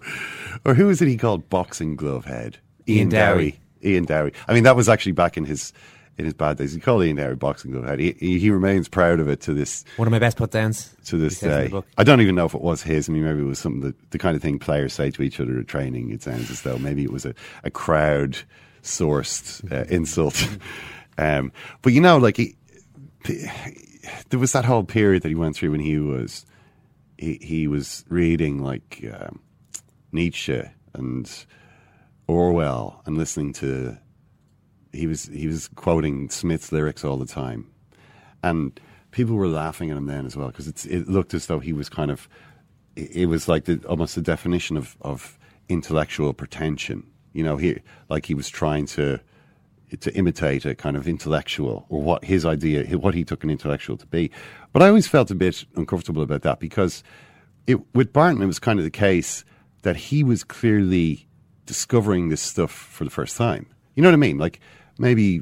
Speaker 9: or who is it? He called boxing glove head
Speaker 8: Ian Dowie.
Speaker 9: Ian Dowie. I mean, that was actually back in his in his bad days. He called Ian Dowie boxing head. He, he, he remains proud of it to this
Speaker 8: One of my best put downs.
Speaker 9: to this
Speaker 8: says in the
Speaker 9: day. I don't even know if it was his. I mean, maybe it was something that the kind of thing players say to each other at training. It sounds as though maybe it was a, a crowd sourced uh, insult. um, but you know, like he, there was that whole period that he went through when he was he, he was reading like um, Nietzsche and Orwell and listening to he was he was quoting Smith's lyrics all the time, and people were laughing at him then as well because it looked as though he was kind of it it was like the, almost the definition of of intellectual pretension. You know, he like he was trying to to imitate a kind of intellectual or what his idea, what he took an intellectual to be. But I always felt a bit uncomfortable about that because it, with Barton, it was kind of the case that he was clearly discovering this stuff for the first time. You know what I mean? Like maybe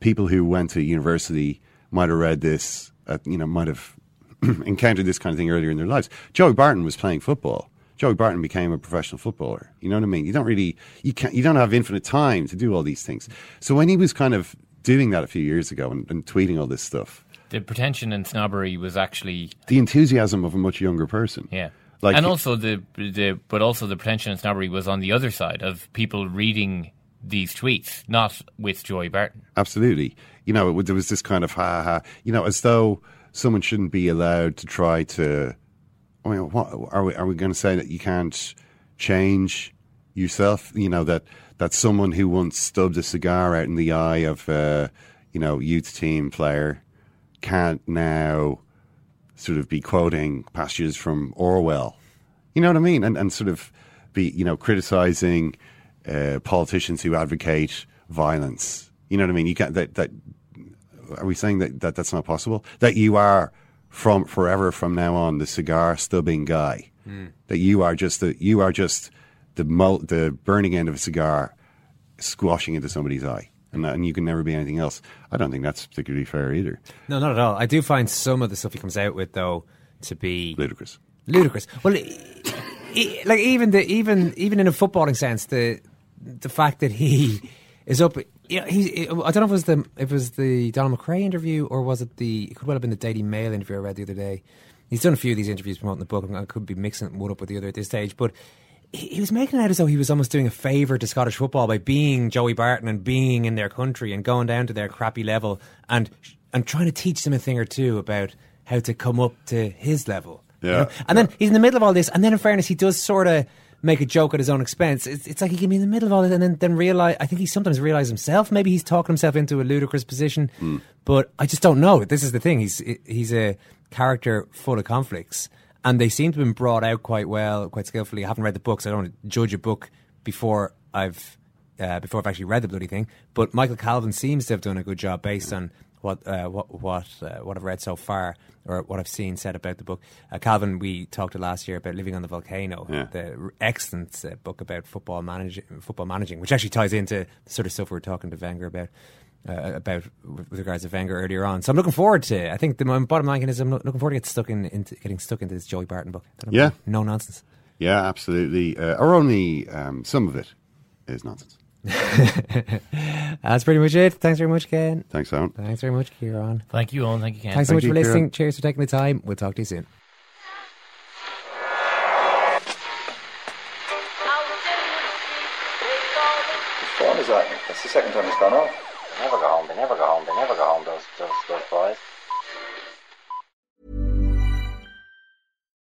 Speaker 9: people who went to university might have read this, uh, you know, might have encountered this kind of thing earlier in their lives. Joey Barton was playing football. Joey Barton became a professional footballer. You know what I mean? You don't really, you can't, you don't have infinite time to do all these things. So when he was kind of doing that a few years ago and, and tweeting all this stuff,
Speaker 10: The pretension and snobbery was actually
Speaker 9: the enthusiasm of a much younger person.
Speaker 10: yeah.
Speaker 9: Like
Speaker 10: and also the the but also the pretension and snobbery was on the other side of people reading these tweets, not with Joey Barton.
Speaker 9: Absolutely. You know, it, there was this kind of ha ha, you know, as though someone shouldn't be allowed to try to. I mean, what, are we are we going to say that you can't change yourself? You know that that someone who once stubbed a cigar out in the eye of uh, you know youth team player can't now sort of be quoting passages from Orwell. You know what I mean? And and sort of be you know criticizing uh, politicians who advocate violence. You know what I mean? You can't that that are we saying that, that that's not possible? That you are from forever from now on the cigar stubbing guy. That you are just the you are just the mo- the burning end of a cigar squashing into somebody's eye. And, uh, and you can never be anything else. I don't think that's particularly fair either.
Speaker 8: No, not at all. I do find some of the stuff he comes out with, though, to be
Speaker 9: Ludicrous.
Speaker 8: ludicrous. Well, like even the even even in a footballing sense, the the fact that he is up. You know, he, I don't know if it was the if it was the Donald McRae interview or was it the it could well have been the Daily Mail interview I read the other day. He's done a few of these interviews promoting the book. I could be mixing one up with the other at this stage, but he was making it out as though he was almost doing a favour to Scottish football by being Joey Barton and being in their country and going down to their crappy level and and trying to teach them a thing or two about how to come up to his level. you
Speaker 9: Yeah.
Speaker 8: know? And then he's in the middle of all this, and then in fairness, he does sort of make a joke at his own expense. It's, it's like he can be in the middle of all this, and then, then realize. I think he sometimes realizes himself. Maybe he's talking himself into a ludicrous position, hmm. but I just don't know. This is the thing. He's he's a character full of conflicts, and they seem to have been brought out quite well, quite skillfully. I haven't read the books. I don't want to judge a book before I've uh, before I've actually read the bloody thing. But Michael Calvin seems to have done a good job based on what uh, what what uh, what I've read so far or what I've seen said about the book. Uh, Calvin, we talked to last year about living on the volcano,
Speaker 9: Yeah.
Speaker 8: the excellent uh, book about football managing, football managing, which actually ties into the sort of stuff we were talking to Wenger about. Uh, about with with regards to Wenger earlier on, so I'm looking forward to. I think the my bottom line is I'm looking forward to get stuck in, into getting stuck into this Joey Barton book. That'll be
Speaker 9: Yeah.
Speaker 8: no nonsense.
Speaker 9: Yeah, absolutely. Uh, or only um, some of it is nonsense.
Speaker 8: That's pretty much it. Thanks very much, Ken.
Speaker 9: Thanks, Alan.
Speaker 8: Thanks very much, Ciaran.
Speaker 10: Thank you, Eoin. Thank you, Ken.
Speaker 8: Thanks so
Speaker 9: Thank
Speaker 8: much
Speaker 9: you,
Speaker 8: for listening.
Speaker 9: Ciaran.
Speaker 8: Cheers for taking the time. We'll talk to you soon.
Speaker 7: Whose phone is that? That's the second time it's gone off. Never go home.